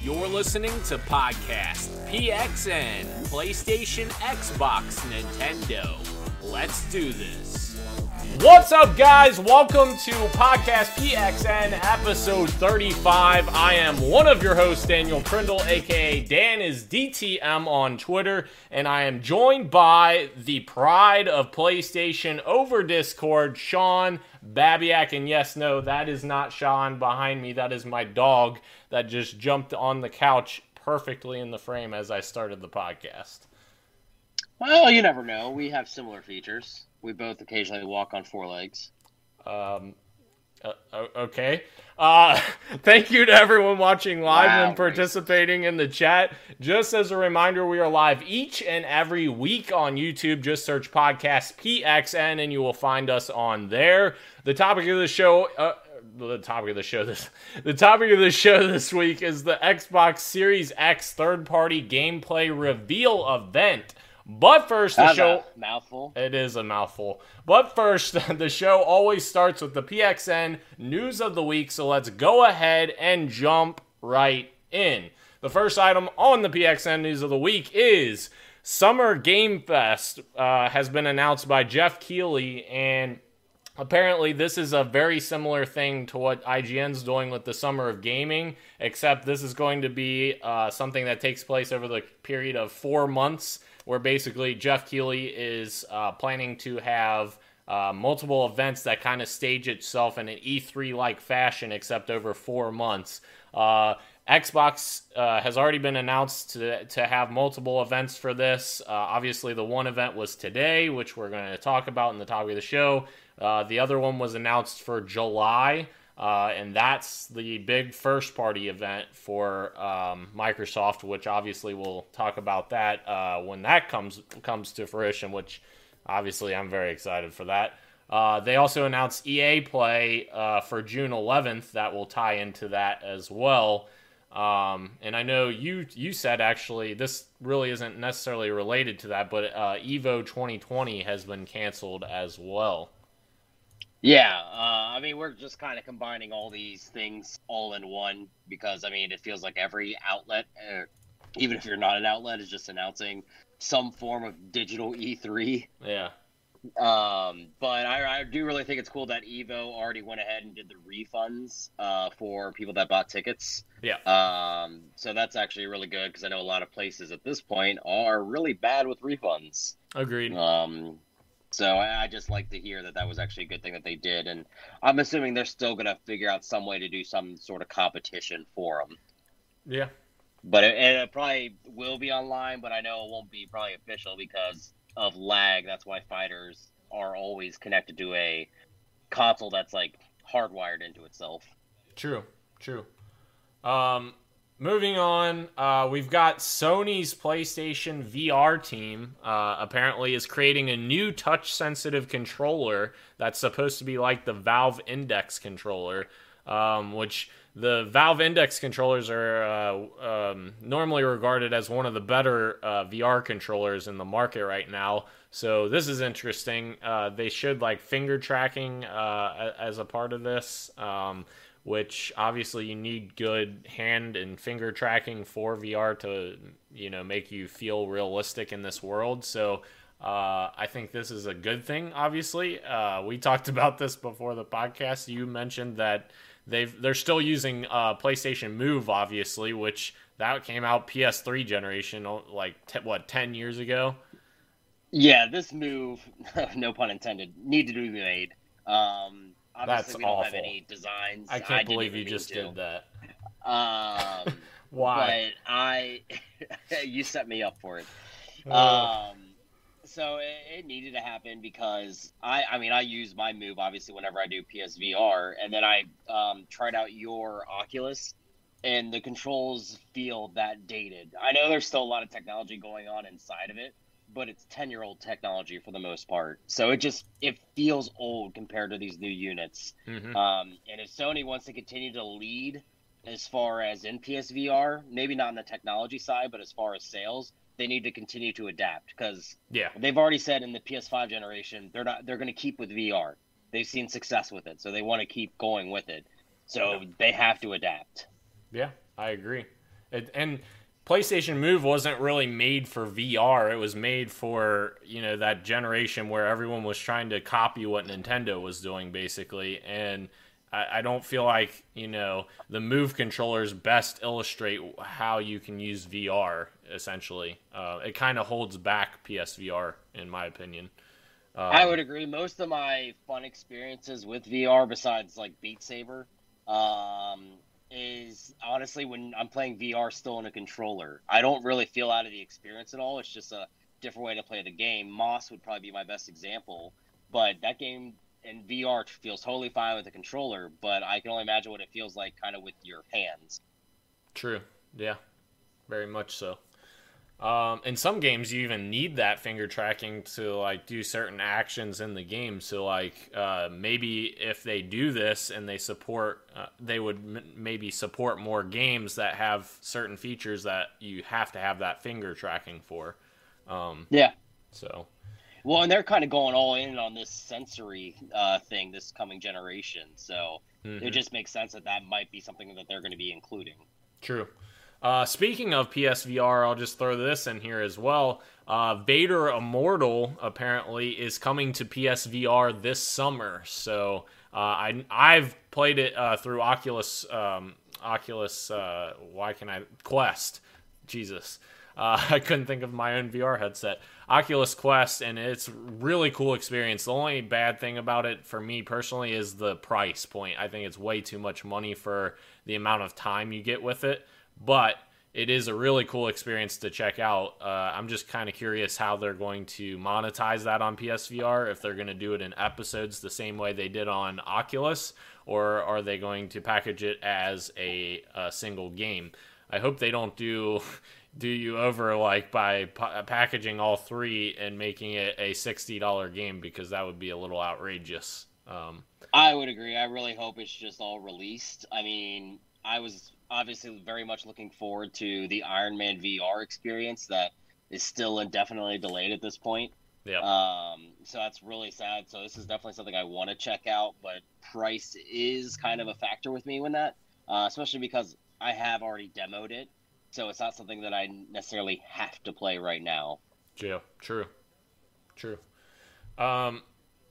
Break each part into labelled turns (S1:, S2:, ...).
S1: You're listening to Podcast PXN, PlayStation, Xbox, Nintendo. Let's do this. What's up, guys? Welcome to Podcast PXN, episode 35. I am one of your hosts, Daniel Prindle, aka Dan is DTM on Twitter, and I am joined by the pride of PlayStation over Discord, Sean Babiak. And yes, no, that is not Sean behind me. That is my dog that just jumped on the couch perfectly in the frame as I started the podcast.
S2: Well, you never know. We have similar features. We both occasionally walk on four legs.
S1: Um, uh, okay. Uh, thank you to everyone watching live
S2: Wow,
S1: and participating in the chat. Just as a reminder, we are live each and every week on YouTube. Just search podcast PXN and you will find us on there. The topic of the show. Uh, the topic of the show this the topic of the show this week is the Xbox Series X third party gameplay reveal event. But first the show
S2: mouthful.
S1: it is a mouthful. But first, the show always starts with the PXN news of the week, so let's go ahead and jump right in. The first item on the PXN news of the week is Summer Game Fest uh, has been announced by Geoff Keighley, and apparently this is a very similar thing to what IGN's doing with the Summer of Gaming, except this is going to be uh, something that takes place over the period of four months where basically Geoff Keighley is uh, planning to have uh, multiple events that kind of stage itself in an E3 like fashion, except over four months. Uh, Xbox uh, has already been announced to, to have multiple events for this. Uh, obviously, the one event was today, which we're going to talk about in the topic of the show. Uh, the other one was announced for July. Uh, and that's the big first party event for um, Microsoft, which obviously we'll talk about that uh, when that comes comes to fruition. Which obviously I'm very excited for that. Uh, they also announced EA Play uh, for June 11th. That will tie into that as well. Um, and I know you you said actually this really isn't necessarily related to that, but uh, Evo 2020 has been canceled as well.
S2: Yeah, uh, I mean, we're just kind of combining all these things all in one because, I mean, it feels like every outlet, uh, even if you're not an outlet, is just announcing some form of digital E3.
S1: Yeah.
S2: Um, but I, I do really think it's cool that Evo already went ahead and did the refunds uh, for people that bought tickets.
S1: Yeah.
S2: Um, so that's actually really good because I know a lot of places at this point are really bad with refunds.
S1: Agreed.
S2: Um, so I, just like to hear that that was actually a good thing that they did, and I'm assuming they're still gonna figure out some way to do some sort of competition for them.
S1: Yeah.
S2: But it, it probably will be online, but I know it won't be probably official because of lag. That's why fighters are always connected to a console that's like hardwired into itself.
S1: True, true. Um, moving on, uh, we've got Sony's PlayStation VR team. Uh, apparently, is creating a new touch-sensitive controller that's supposed to be like the Valve Index controller, um, which the Valve Index controllers are uh, um, normally regarded as one of the better uh, VR controllers in the market right now. So this is interesting. Uh, they should like finger tracking uh, as a part of this. Um, which obviously you need good hand and finger tracking for VR to you know make you feel realistic in this world. So uh, I think this is a good thing. Obviously, uh, we talked about this before the podcast. You mentioned that they've they're still using uh, PlayStation Move, obviously, which that came out PS3 generation like t- what ten years ago.
S2: Yeah, this move, no pun intended, needed to be made. Um, obviously,
S1: That's
S2: we don't have
S1: awful.
S2: any designs.
S1: I can't
S2: didn't
S1: believe you just
S2: to.
S1: did that.
S2: Um,
S1: Why?
S2: But I, you set me up for it. Um, so it, it needed to happen because I, I mean, I use my move obviously whenever I do PSVR, and then I um, tried out your Oculus, and the controls feel that dated. I know there's still a lot of technology going on inside of it, but it's 10 year old technology for the most part. So it just it feels old compared to these new units.
S1: mhm.
S2: Um, and if Sony wants to continue to lead as far as in PSVR, maybe not on the technology side, but as far as sales, they need to continue to adapt because
S1: Yeah.
S2: they've already said in the PS5 generation they're not they're going to keep with VR. They've seen success with it, so they want to keep going with it. So they have to adapt.
S1: Yeah, I agree. it, and PlayStation Move wasn't really made for VR. It was made for you know that generation where everyone was trying to copy what Nintendo was doing, basically. And I, I don't feel like you know the Move controllers best illustrate how you can use VR. Essentially, uh, it kind of holds back PSVR, in my opinion.
S2: Um, I would agree. Most of my fun experiences with VR, besides like Beat Saber, um, is honestly when I'm playing VR still in a controller. I don't really feel out of the experience at all. It's just a different way to play the game. Moss would probably be my best example, but that game in VR feels totally fine with the controller, but I can only imagine what it feels like kind of with your hands.
S1: True. Yeah. Very much so. Um, in some games, you even need that finger tracking to like do certain actions in the game. So, like uh, maybe if they do this and they support, uh, they would m- maybe support more games that have certain features that you have to have that finger tracking for. Um,
S2: yeah.
S1: So.
S2: Well, and they're kind of going all in on this sensory uh, thing this coming generation. So mm-hmm. it just makes sense that that might be something that they're going to be including.
S1: True. Uh, speaking of PSVR, I'll just throw this in here as well. Uh, Vader Immortal apparently is coming to PSVR this summer. So uh, I I've played it uh, through Oculus um, Oculus. Uh, why can I Quest? Jesus. Uh, I couldn't think of my own VR headset. Oculus Quest, and it's really cool experience. The only bad thing about it for me personally is the price point. I think it's way too much money for the amount of time you get with it but it is a really cool experience to check out. Uh, I'm just kind of curious how they're going to monetize that on PSVR. If they're going to do it in episodes the same way they did on Oculus, or are they going to package it as a, a single game? I hope they don't do do you over like by packaging all three and making it a sixty dollar game because that would be a little outrageous. Um,
S2: I would agree. I really hope it's just all released. I mean, I was obviously very much looking forward to the Iron Man VR experience that is still indefinitely delayed at this point.
S1: Yeah.
S2: Um, so that's really sad. So this is definitely something I want to check out, but price is kind of a factor with me when that, uh, especially because I have already demoed it. So it's not something that I necessarily have to play right now.
S1: Yeah, true. True. Um,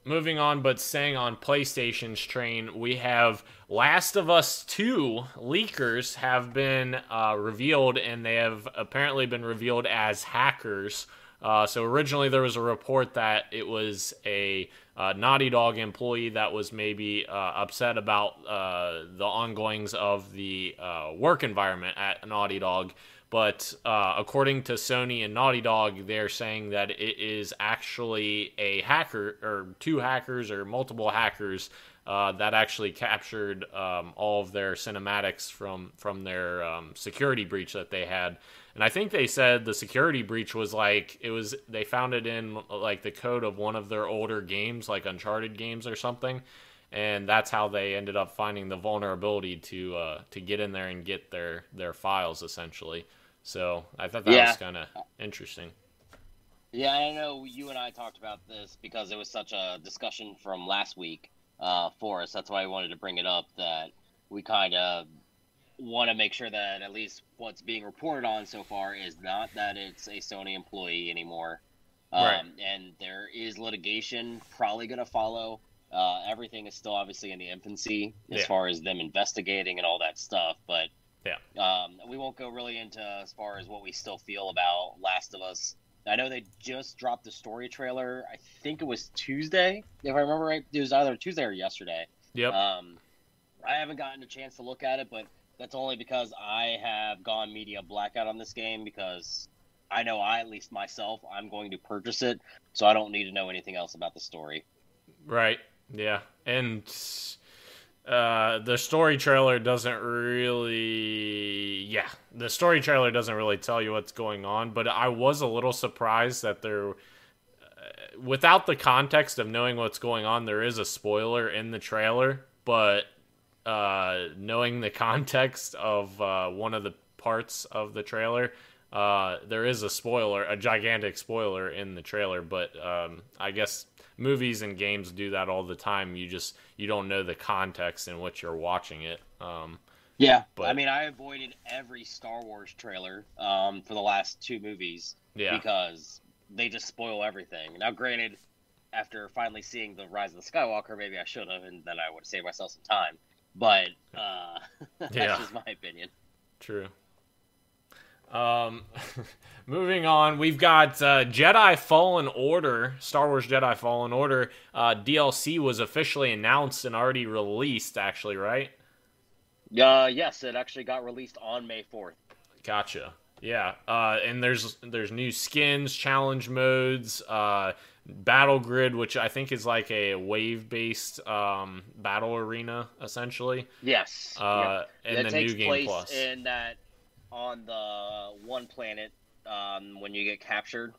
S1: moving on, but staying on PlayStation's train, we have Last of Us 2 leakers have been uh, revealed, and they have apparently been revealed as hackers. Uh, so originally there was a report that it was a uh, Naughty Dog employee that was maybe uh, upset about uh, the ongoings of the uh, work environment at Naughty Dog. But uh, according to Sony and Naughty Dog, they're saying that it is actually a hacker or two hackers or multiple hackers uh, that actually captured um, all of their cinematics from from their um, security breach that they had. And I think they said the security breach was like it was they found it in like the code of one of their older games, like Uncharted games or something. And that's how they ended up finding the vulnerability to uh, to get in there and get their their files essentially. So I thought that yeah. was kind of interesting.
S2: Yeah, I know you and I talked about this because it was such a discussion from last week uh, for us. That's why I wanted to bring it up. That we kind of want to make sure that at least what's being reported on so far is not that it's a Sony employee anymore. Um, right. And there is litigation probably going to follow. Uh, everything is still obviously in the infancy as yeah. far as them investigating and all that stuff. But
S1: yeah.
S2: Um, we won't go really into as far as what we still feel about Last of Us. I know they just dropped the story trailer. I think it was Tuesday, if I remember right. It was either Tuesday or yesterday.
S1: Yep.
S2: Um, I haven't gotten a chance to look at it, but that's only because I have gone media blackout on this game because I know I, at least myself, I'm going to purchase it, so I don't need to know anything else about the story.
S1: Right. Yeah. And uh, the story trailer doesn't really yeah the story trailer doesn't really tell you what's going on but i was a little surprised that there uh, without the context of knowing what's going on there is a spoiler in the trailer but uh, knowing the context of uh, one of the parts of the trailer uh, there is a spoiler a gigantic spoiler in the trailer but um, i guess movies and games do that all the time. You just you don't know the context in which you're watching it. Um,
S2: Yeah,
S1: But-
S2: I mean, I avoided every Star Wars trailer um, for the last two movies
S1: Yeah.
S2: because they just spoil everything. Now, granted, after finally seeing the Rise of the Skywalker, maybe I should have, and then I would have saved myself some time. But uh, that's
S1: Yeah.
S2: just my opinion.
S1: True. Um, moving on, we've got uh, Jedi Fallen Order, Star Wars Jedi Fallen Order. Uh, DLC was officially announced and already released, actually, right?
S2: Uh, yes, it actually got released on May fourth.
S1: Gotcha. Yeah. Uh, and there's there's new skins, challenge modes, uh, battle grid, which I think is like a wave based um, battle arena, essentially.
S2: Yes.
S1: Uh,
S2: Yep.
S1: and the new game plus.
S2: in that on the one planet um, when you get captured.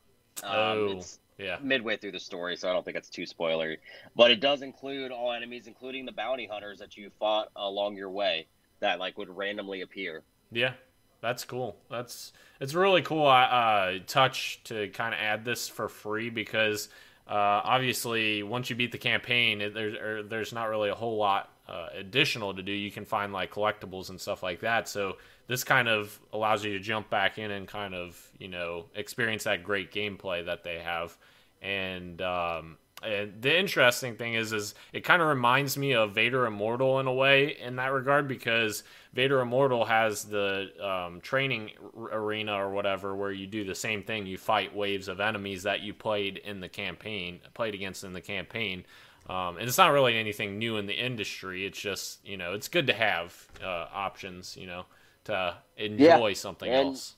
S2: Um,
S1: Oh.
S2: it's
S1: Yeah.
S2: midway through the story, so I don't think it's too spoilery. But it does include all enemies, including the bounty hunters that you fought along your way that like would randomly appear.
S1: Yeah, that's cool. That's it's really cool. Uh, touch to kind of add this for free because uh, obviously once you beat the campaign, it, there's or, there's not really a whole lot uh, additional to do. You can find like collectibles and stuff like that. So this kind of allows you to jump back in and kind of you know experience that great gameplay that they have. And um, and the interesting thing is, is it kind of reminds me of Vader Immortal in a way in that regard because Vader Immortal has the um, training arena or whatever where you do the same thing. You fight waves of enemies that you played in the campaign, played against in the campaign. Um, and it's not really anything new in the industry. It's just you know it's good to have uh, options, you know, to enjoy something
S2: and-
S1: else.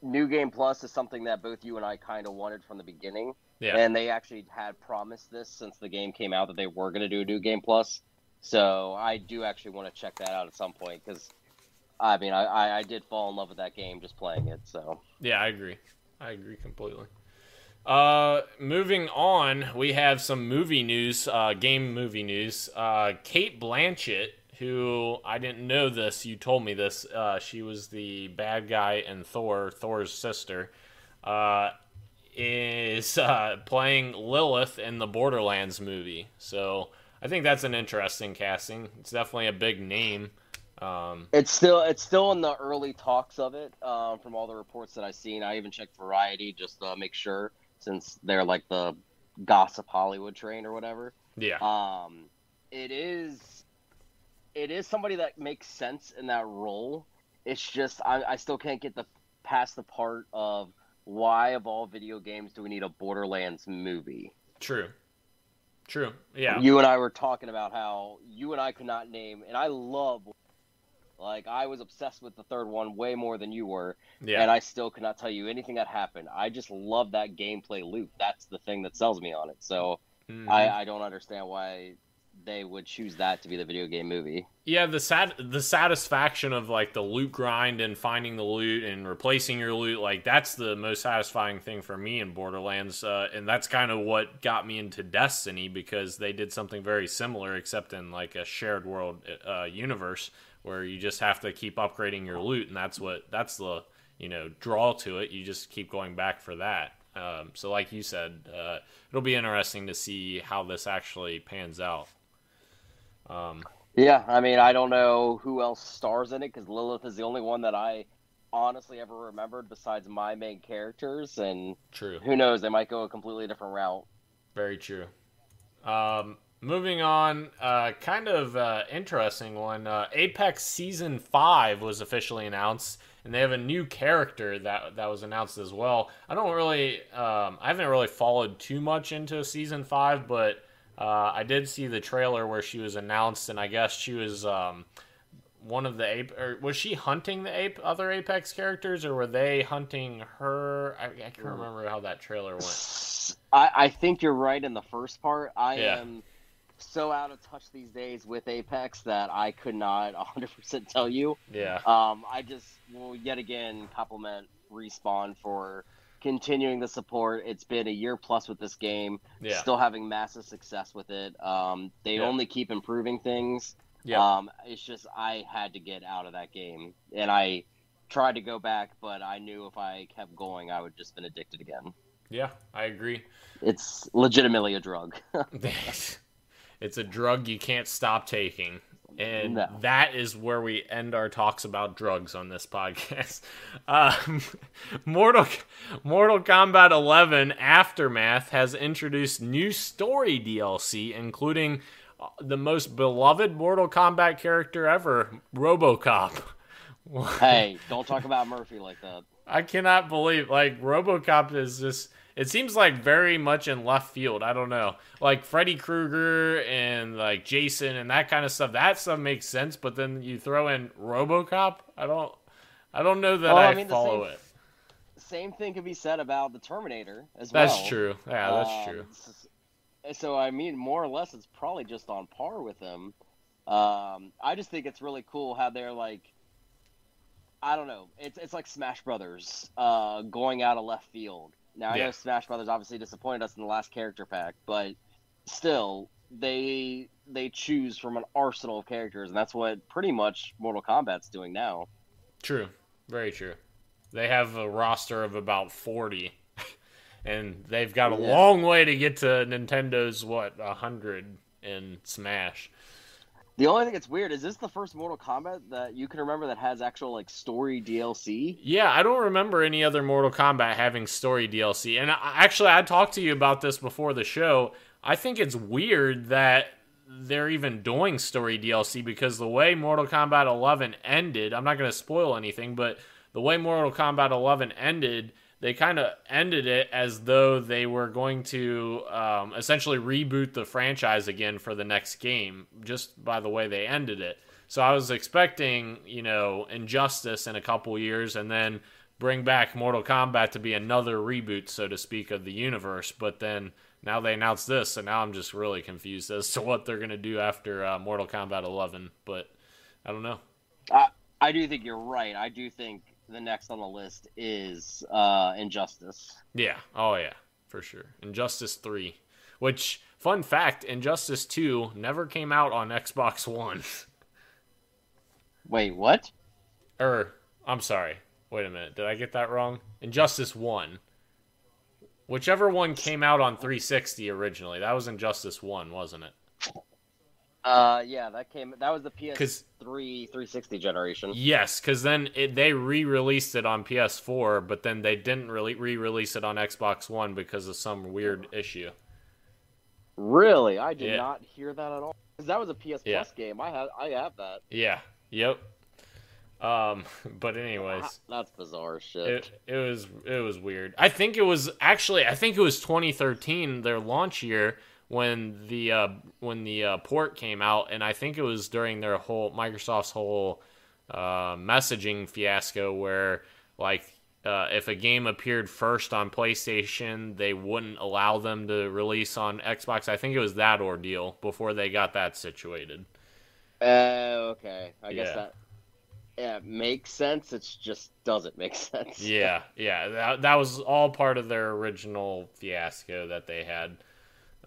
S2: New Game Plus is something that both you and I kind of wanted from the beginning.
S1: Yeah,
S2: And they actually had promised this since the game came out that they were going to do a new Game Plus. So I do actually want to check that out at some point because, I mean, I, I, I did fall in love with that game just playing it. So
S1: Yeah, I agree. I agree completely. Uh, moving on, we have some movie news, uh, game movie news. Uh, Cate Blanchett, who I didn't know this, you told me this. Uh, she was the bad guy in Thor, Thor's sister. Uh, is uh, playing Lilith in the Borderlands movie. So I think that's an interesting casting. It's definitely a big name. Um,
S2: it's still it's still in the early talks of it. Um, from all the reports that I've seen, I even checked Variety just to make sure since they're like the gossip Hollywood train or whatever.
S1: yeah,
S2: Um, it is, it is somebody that makes sense in that role. It's just I, I still can't get the past the part of why of all video games do we need a Borderlands movie?
S1: true. True. Yeah.
S2: You and I were talking about how you and I could not name, and I love, like I was obsessed with the third one way more than you were,
S1: Yeah.
S2: and I still could not tell you anything that happened. I just love that gameplay loop. That's the thing that sells me on it. So
S1: Mhm.
S2: I, I don't understand why they would choose that to be the video game movie.
S1: yeah, the sat the satisfaction of like the loot grind and finding the loot and replacing your loot, like that's the most satisfying thing for me in Borderlands, uh, and that's kind of what got me into Destiny because they did something very similar, except in like a shared world uh, universe where you just have to keep upgrading your loot, and that's what that's the you know draw to it. You just keep going back for that. Um, so, like you said, uh, it'll be interesting to see how this actually pans out. Um,
S2: Yeah, I mean, I don't know who else stars in it because Lilith is the only one that I honestly ever remembered besides my main characters, and
S1: true.
S2: who knows, they might go a completely different route.
S1: Very true. Um, moving on, uh, kind of uh, interesting one. Uh, Apex Season Five was officially announced, and they have a new character that that was announced as well. I don't really, um, I haven't really followed too much into Season Five, but uh, I did see the trailer where she was announced, and I guess she was. Um, one of the ape or was she hunting the ape other apex characters or were they hunting her i, I can't remember how that trailer went
S2: I, I think you're right in the first part. I
S1: Yeah.
S2: am so out of touch these days with Apex that I could not 100% tell you.
S1: yeah
S2: Um, I just will yet again compliment Respawn for continuing the support. It's been a year plus with this game,
S1: yeah
S2: still having massive success with it. Um, they
S1: Yeah.
S2: only keep improving things.
S1: yeah
S2: Um, it's just I had to get out of that game, and I tried to go back, but I knew if I kept going, I would just been addicted again.
S1: Yeah, I agree.
S2: It's legitimately a drug.
S1: it's a drug you can't stop taking. And
S2: No.
S1: that is where we end our talks about drugs on this podcast. Um, Mortal Mortal Kombat 11 Aftermath has introduced new story DLC, including uh, the most beloved Mortal Kombat character ever, RoboCop.
S2: Hey, don't talk about Murphy like that.
S1: I cannot believe like RoboCop is just it seems like very much in left field. I don't know. Like Freddy Krueger and like Jason and that kind of stuff. That stuff makes sense, but then you throw in RoboCop, I don't I don't know that
S2: Well,
S1: I,
S2: I mean,
S1: follow
S2: same-
S1: it.
S2: Same thing could be said about the Terminator as well.
S1: That's true. Yeah, that's
S2: Um,
S1: true.
S2: So I mean, more or less, it's probably just on par with them. Um, I just think it's really cool how they're like, I don't know, it's it's like Smash Brothers uh, going out of left field. Now I
S1: Yeah.
S2: know Smash Brothers obviously disappointed us in the last character pack, but still, they they choose from an arsenal of characters, and that's what pretty much Mortal Kombat's doing now.
S1: True. Very true. They have a roster of about 40 and they've got a
S2: Yeah.
S1: long way to get to Nintendo's what, 100 in Smash.
S2: The only thing that's weird is this the first Mortal Kombat that you can remember that has actual like story DLC?
S1: Yeah, I don't remember any other Mortal Kombat having story DLC. And I, actually, I talked to you about this before the show. I think it's weird that they're even doing story DLC because the way Mortal Kombat 11 ended, I'm not going to spoil anything, but the way Mortal Kombat 11 ended, they kind of ended it as though they were going to um, essentially reboot the franchise again for the next game, just by the way they ended it. So I was expecting, you know, Injustice in a couple years and then bring back Mortal Kombat to be another reboot, so to speak, of the universe. But then now they announced this, and now I'm just really confused as to what they're going to do after uh, Mortal Kombat 11. But I don't know.
S2: I, I do think you're right. I do think the next on the list is uh, Injustice.
S1: Yeah. Oh, yeah. For sure. Injustice 3. Which, fun fact, Injustice 2 never came out on Xbox One.
S2: Wait, what?
S1: Er, I'm sorry. Wait a minute. Did I get that wrong? Injustice 1. Whichever one came out on 360 originally. That was Injustice 1, wasn't it?
S2: Uh, yeah, that came. That was the PS3 360 generation.
S1: Yes, because then it, they re-released it on PS4, but then they didn't really re-release it on Xbox One because of some weird issue.
S2: Really, I did
S1: Yeah.
S2: not hear that at all. Because that was a PS
S1: Yeah.
S2: Plus game. I have, I have that.
S1: Yeah. Yep. Um. But anyways,
S2: That's bizarre shit.
S1: it it was it was weird. I think it was actually I think it was 2013 their launch year when the uh when the uh, port came out, and I think it was during their whole Microsoft's whole uh, messaging fiasco where like uh, if a game appeared first on PlayStation, they wouldn't allow them to release on Xbox. I think it was that ordeal before they got that situated.
S2: Uh, okay. I guess that yeah makes sense. It just doesn't make sense.
S1: Yeah, yeah, that, that was all part of their original fiasco that they had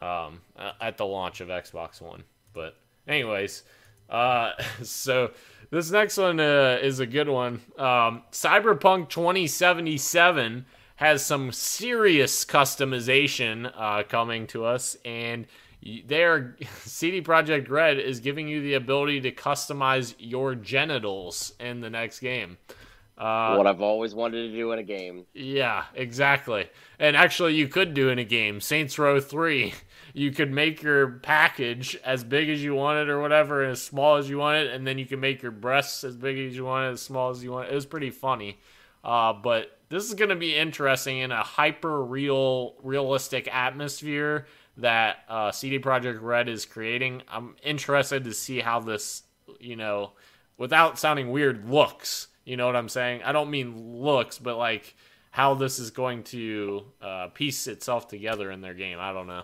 S1: um, at the launch of Xbox One. But, anyways, uh, so this next one uh, is a good one. Um, Cyberpunk 2077 has some serious customization uh, coming to us, and y- their CD Projekt Red is giving you the ability to customize your genitals in the next game. Uh,
S2: what I've always wanted to do in a game.
S1: yeah, exactly. And actually, you could do in a game Saints Row 3. You could make your package as big as you want it or whatever, and as small as you want it, and then you can make your breasts as big as you want it, as small as you want it. It was pretty funny. Uh, but this is going to be interesting in a hyper real, realistic atmosphere that uh, CD Projekt Red is creating. I'm interested to see how this, you know, without sounding weird, looks. You know what I'm saying? I don't mean looks, but like how this is going to uh, piece itself together in their game. I don't know.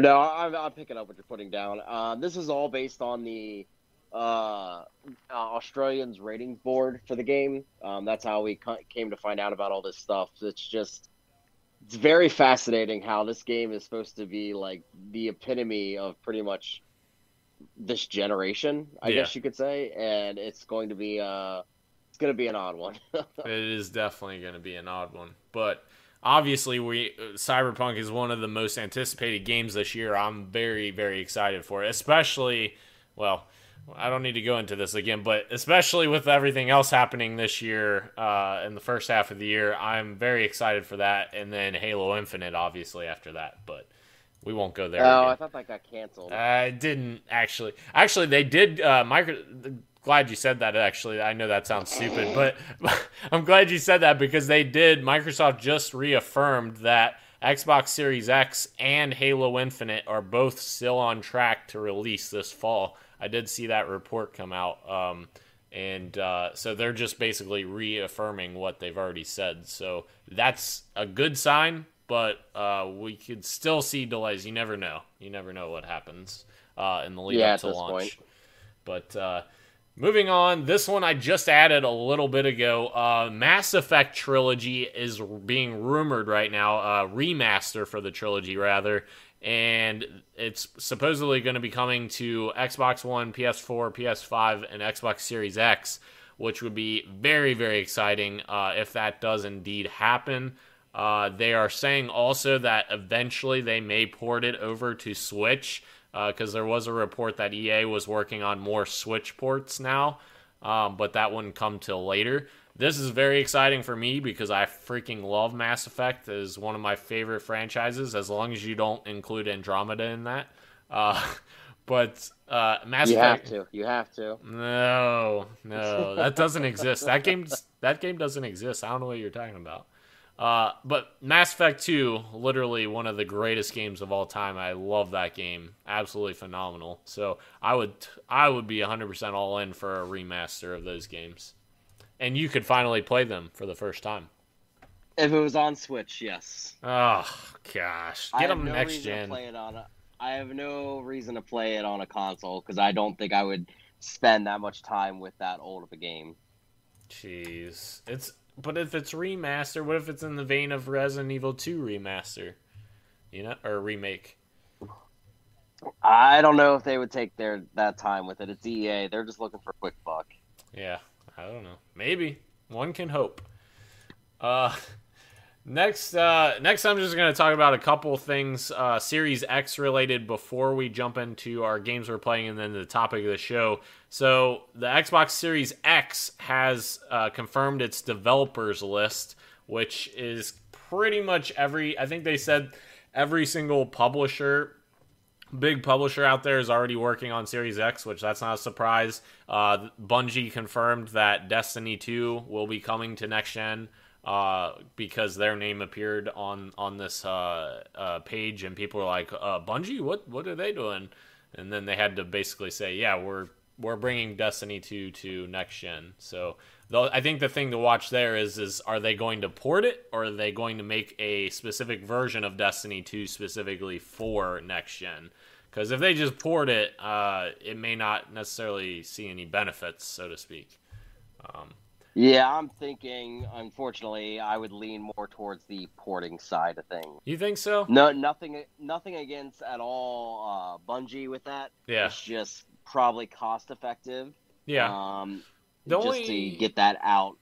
S2: No, I'm, I'm picking up what you're putting down. Uh, this is all based on the uh, uh, Australians ratings board for the game. Um, that's how we came to find out about all this stuff. It's just, it's very fascinating how this game is supposed to be like the epitome of pretty much this generation, I
S1: Yeah.
S2: guess you could say, and it's going to be uh, it's going to be an odd one.
S1: It is definitely going to be an odd one, but obviously, we Cyberpunk is one of the most anticipated games this year. I'm very very excited for it, especially well. I don't need to go into this again, but especially with everything else happening this year uh, in the first half of the year, I'm very excited for that. And then Halo Infinite, obviously, after that. But we won't go there.
S2: Oh,
S1: again.
S2: I thought that got canceled.
S1: I didn't actually. Actually, they did. Uh, micro. Glad you said that. Actually, I know that sounds stupid, but I'm glad you said that because they did. Microsoft just reaffirmed that Xbox Series X and Halo Infinite are both still on track to release this fall. I did see that report come out, um, and uh, so they're just basically reaffirming what they've already said. So that's a good sign but uh, we could still see delays. You never know. You never know what happens uh, in the lead
S2: Yeah,
S1: up
S2: at
S1: to
S2: this
S1: launch.
S2: point.
S1: But uh, moving on, this one I just added a little bit ago. Uh, Mass Effect trilogy is being rumored right now, uh, remaster for the trilogy rather, and it's supposedly going to be coming to Xbox One, PS4, PS5, and Xbox Series X, which would be very very exciting uh, if that does indeed happen. Uh, they are saying also that eventually they may port it over to Switch because there was a report that EA was working on more Switch ports now, um, but that wouldn't come till later. This is very exciting for me because I freaking love Mass Effect. Is one of my favorite franchises, as long as you don't include Andromeda in that. Uh, but uh, Mass
S2: You
S1: Effect.
S2: You have to. You have to.
S1: No, no, that doesn't exist. That game, that game doesn't exist. I don't know what you're talking about. Uh, but Mass Effect 2, literally one of the greatest games of all time. I love that game. Absolutely phenomenal. So I would, I would be 100% all in for a remaster of those games, and you could finally play them for the first time.
S2: If it was on Switch, yes.
S1: Oh gosh, get them
S2: no
S1: next gen.
S2: Play it on a, I have no reason to play it on a console because I don't think I would spend that much time with that old of a game.
S1: Jeez, it's but if it's remaster, what if it's in the vein of Resident Evil 2 remaster? You know, or remake?
S2: I don't know if they would take their that time with it. It's EA. They're just looking for a quick buck.
S1: Yeah, I don't know. Maybe one can hope. Uh, next, uh, next, I'm just gonna talk about a couple things, uh, Series X related, before we jump into our games we're playing, and then the topic of the show. So, the Xbox Series X has uh, confirmed its developers list, which is pretty much every. I think they said every single publisher big publisher out there is already working on Series X, which that's not a surprise. Uh, Bungie confirmed that Destiny 2 will be coming to next gen uh, because their name appeared on on this uh, uh, page, and people were like, uh, "Bungie, what what are they doing?" And then they had to basically say, "Yeah, we're we're bringing Destiny 2 to next gen." So though I think the thing to watch there is is are they going to port it or are they going to make a specific version of Destiny 2 specifically for next gen? Because if they just port it, uh, it may not necessarily see any benefits, so to speak. Um,
S2: Yeah, I'm thinking. Unfortunately, I would lean more towards the porting side of things.
S1: you think so?
S2: No, nothing, nothing against at all uh, Bungie with that.
S1: Yeah.
S2: It's just probably cost effective.
S1: Yeah.
S2: Um,
S1: The
S2: just
S1: only-
S2: to get that out.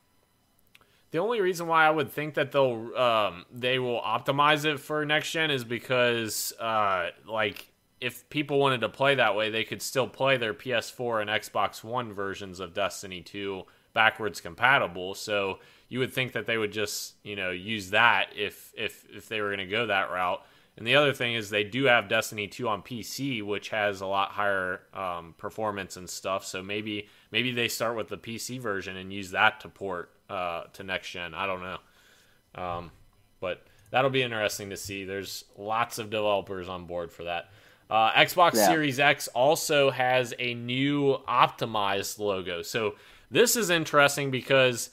S1: The only reason why I would think that they'll um, they will optimize it for next gen is because uh, like if people wanted to play that way, they could still play their PS4 and Xbox One versions of Destiny 2 backwards compatible. So you would think that they would just you know use that if if if they were going to go that route. And the other thing is they do have Destiny 2 on PC, which has a lot higher um, performance and stuff. So maybe maybe they start with the PC version and use that to port uh, to next gen. I don't know, um, but that'll be interesting to see. There's lots of developers on board for that. Uh, Xbox
S2: Yeah.
S1: Series X also has a new optimized logo. So this is interesting because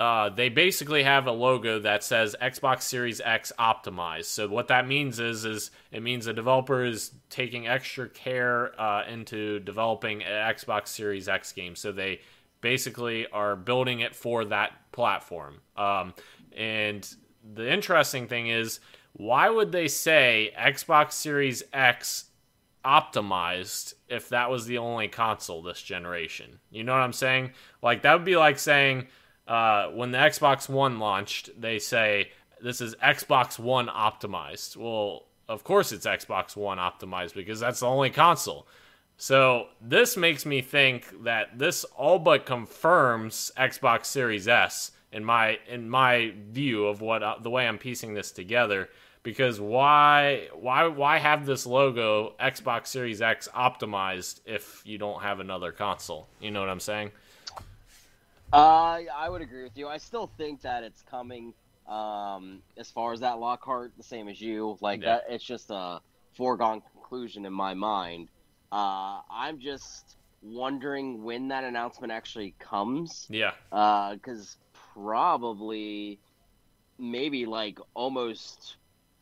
S1: uh, they basically have a logo that says Xbox Series X optimized. So what that means is is it means the developer is taking extra care uh, into developing an Xbox Series X game. So they basically are building it for that platform. Um, and the interesting thing is, why would they say Xbox Series X optimized if that was the only console this generation? You know what I'm saying? Like that would be like saying uh, when the Xbox One launched, they say this is Xbox One optimized. Well, of course it's Xbox One optimized because that's the only console. So this makes me think that this all but confirms Xbox Series S in my in my view of what uh, the way I'm piecing this together. Because why why why have this logo Xbox Series X optimized if you don't have another console? You know what I'm saying?
S2: Uh, I would agree with you. I still think that it's coming. Um, as far as that Lockhart, the same as you. Like
S1: Yeah.
S2: that, it's just a foregone conclusion in my mind. Uh, I'm just wondering when that announcement actually comes.
S1: Yeah.
S2: because probably maybe like almost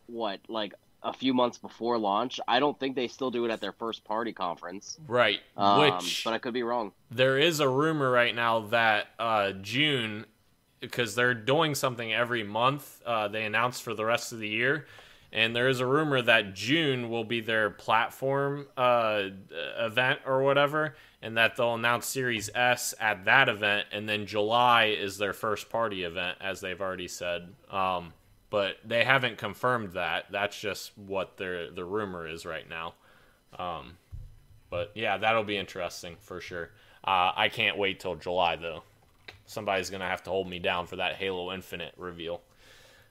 S2: what like a few months before launch. I don't think they still do it at their first party conference.
S1: Right.
S2: Um,
S1: Which
S2: but I could be wrong.
S1: there is a rumor right now that uh, June, because they're doing something every month, uh, they announced for the rest of the year. And there is a rumor that June will be their platform uh, event or whatever, and that they'll announce Series S at that event, and then July is their first party event, as they've already said. Um, but they haven't confirmed that. That's just what their the rumor is right now. Um, but yeah, that'll be interesting for sure. Uh, I can't wait till July though. Somebody's gonna have to hold me down for that Halo Infinite reveal.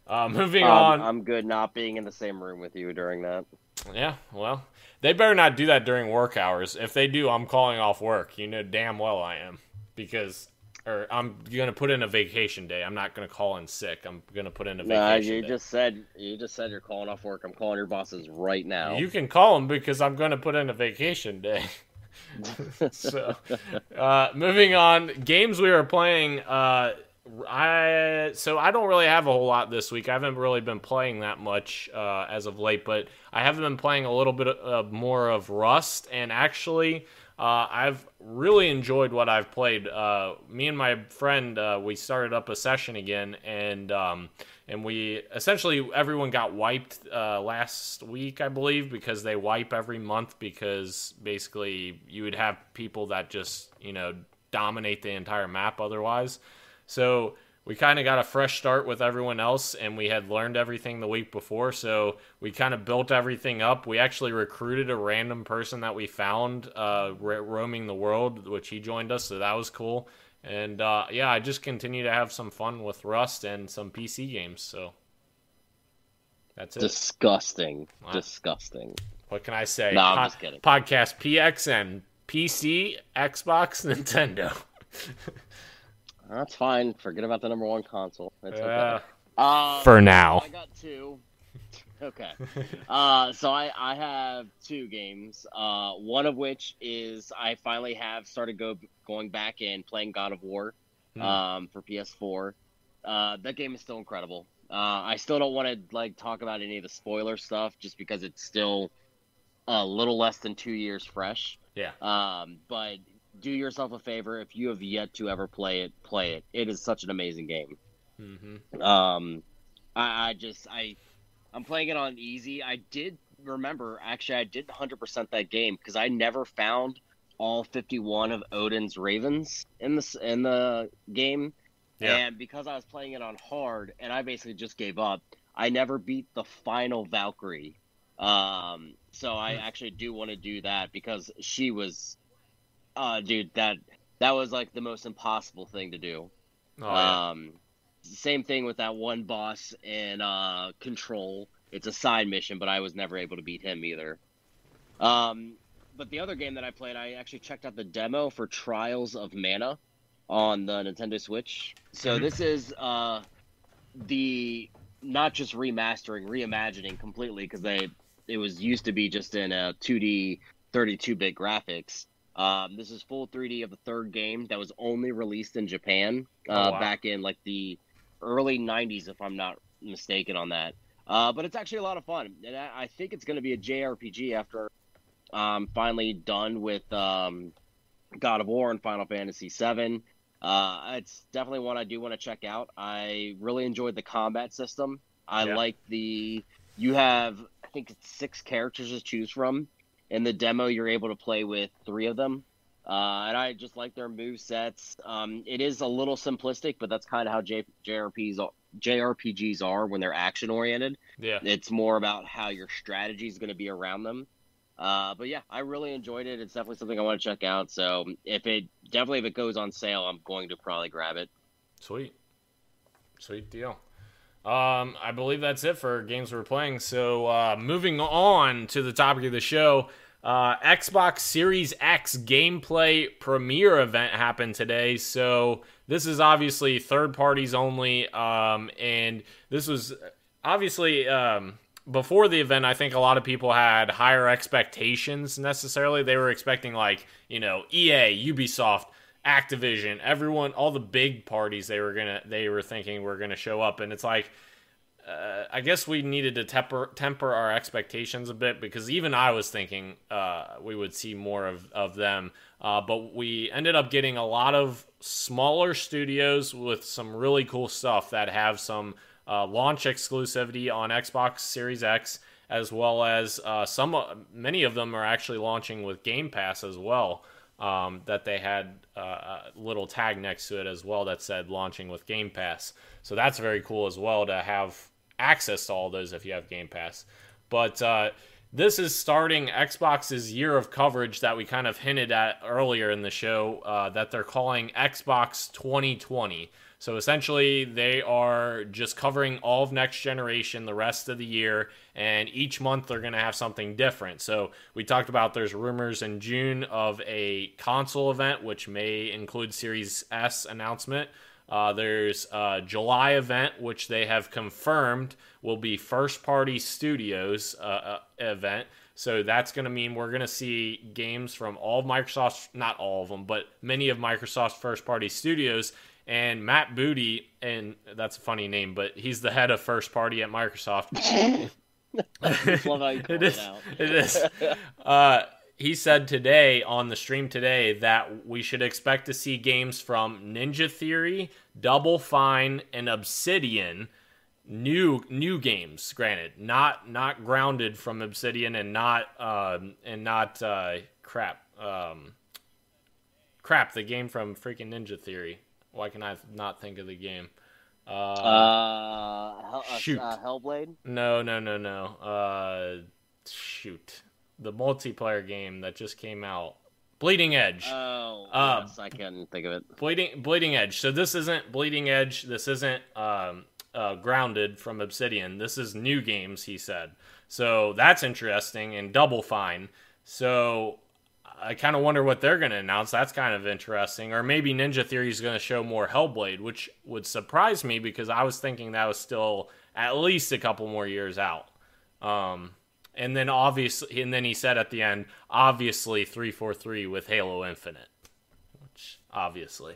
S1: Uh, moving
S2: Um,
S1: on.
S2: I'm good not being in the same room with you during that.
S1: Yeah, well, they better not do that during work hours. If they do, I'm calling off work. You know damn well I am because, or I'm gonna put in a vacation day. I'm not gonna call in sick. I'm gonna put in a vacation.
S2: Nah, you
S1: day.
S2: just said you just said you're calling off work. I'm calling your bosses right now.
S1: You can call them because I'm going to put in a vacation day. so, uh, moving on, games we are playing. Uh, I so I don't really have a whole lot this week. I haven't really been playing that much uh, as of late, but I have been playing a little bit uh, more of Rust, and actually. Uh, I've really enjoyed what I've played. Uh, me and my friend, uh, we started up a session again, and um, and we essentially everyone got wiped uh, last week, I believe, because they wipe every month because basically you would have people that just you know dominate the entire map otherwise. So we kind of got a fresh start with everyone else, and we had learned everything the week before. So we kind of built everything up. We actually recruited a random person that we found uh, roaming the world, which he joined us. So that was cool. And uh, yeah, I just continue to have some fun with Rust and some PC games. So that's it.
S2: Disgusting. Disgusting.
S1: what can I say?
S2: No, I'm just kidding.
S1: Podcast PXN, PC, Xbox, Nintendo.
S2: That's fine. Forget about the number one console. It's
S1: Yeah.
S2: okay. Uh,
S1: For now.
S2: I got two. Okay. Uh, so I, I have two games. Uh, one of which is I finally have started go going back and playing God of War,
S1: Hmm.
S2: um, for PS4. Uh, that game is still incredible. Uh, I still don't want to like talk about any of the spoiler stuff just because it's still a little less than two years fresh.
S1: Yeah.
S2: Um, but do yourself a favor if you have yet to ever play it, play it. It is such an amazing game.
S1: hmm
S2: Um, I, I just I I'm playing it on easy. I did remember actually I did 100% that game because I never found all 51 of Odin's ravens in the in the game.
S1: Yeah.
S2: And because I was playing it on hard and I basically just gave up, I never beat the final Valkyrie. Um, so I
S1: Hmm.
S2: actually do want to do that because she was, uh, dude, that that was like the most impossible thing to do.
S1: Oh, yeah.
S2: Um, same thing with that one boss in uh, Control. It's a side mission, but I was never able to beat him either. Um, but the other game that I played, I actually checked out the demo for Trials of Mana on the Nintendo Switch. So
S1: Mhm.
S2: this is uh, the not just remastering, reimagining completely because they it was used to be just in a 2D 32-bit graphics. Um, this is full 3D of the third game that was only released in Japan uh,
S1: Oh, wow.
S2: back in like the early 90s, if I'm not mistaken on that. Uh, but it's actually a lot of fun, and I, I think it's going to be a JRPG after I'm finally done with um, God of War and Final Fantasy VII. Uh, it's definitely one I do want to check out. I really enjoyed the combat system. I
S1: Yeah.
S2: like the you have I think it's six characters to choose from. In the demo, you're able to play with three of them, uh, and I just like their move sets. Um, it is a little simplistic, but that's kind of how J- JRPGs are, JRPGs are when they're action oriented.
S1: yeah.
S2: It's more about how your strategy is going to be around them. Uh, but yeah, I really enjoyed it. It's definitely something I want to check out. So if it definitely if it goes on sale, I'm going to probably grab it.
S1: Sweet, sweet deal. Um, I believe that's it for games we're playing. So uh, moving on to the topic of the show. Uh, Xbox Series X gameplay premiere event happened today. So this is obviously third parties only. Um, and this was obviously um, before the event. I think a lot of people had higher expectations necessarily. They were expecting like you know EA, Ubisoft. Activision, everyone, all the big parties they were gonna, they were thinking were gonna show up, and it's like, uh, I guess we needed to temper temper our expectations a bit because even I was thinking uh, we would see more of of them, uh, but we ended up getting a lot of smaller studios with some really cool stuff that have some uh, launch exclusivity on Xbox Series X, as well as uh, some many of them are actually launching with Game Pass as well um, that they had uh, a little tag next to it as well that said launching with Game Pass. So that's very cool as well to have access to all those if you have Game Pass. But uh, this is starting Xbox's year of coverage that we kind of hinted at earlier in the show uh, that they're calling Xbox 2020. So essentially, they are just covering all of next generation the rest of the year, and each month they're going to have something different. So we talked about there's rumors in June of a console event, which may include Series S announcement. Uh, there's a July event, which they have confirmed will be first party studios uh, uh, event. So that's going to mean we're going to see games from all of Microsoft's, not all of them, but many of Microsoft's first party studios and Matt Booty, and that's a funny name, but he's the head of first party at Microsoft. it is. It is. Uh, he said today on the stream today that we should expect to see games from Ninja Theory, Double Fine, and Obsidian. New new games, granted, not not grounded from Obsidian and not um, and not uh, crap um, crap the game from freaking Ninja Theory. Why can I not think of the game?
S2: Uh, uh, uh,
S1: shoot.
S2: Uh, Hellblade.
S1: No, no, no, no. Uh, shoot, the multiplayer game that just came out. Bleeding Edge.
S2: Oh,
S1: Uh,
S2: yes, I can think of it.
S1: Bleeding Bleeding Edge. So this isn't Bleeding Edge. This isn't um, uh, grounded from Obsidian. This is new games. He said. So that's interesting and Double Fine. So I kind of wonder what they're going to announce. That's kind of interesting. Or maybe Ninja Theory is going to show more Hellblade, which would surprise me because I was thinking that was still at least a couple more years out. Um, and then obviously, and then he said at the end, obviously 343 with Halo Infinite, which obviously.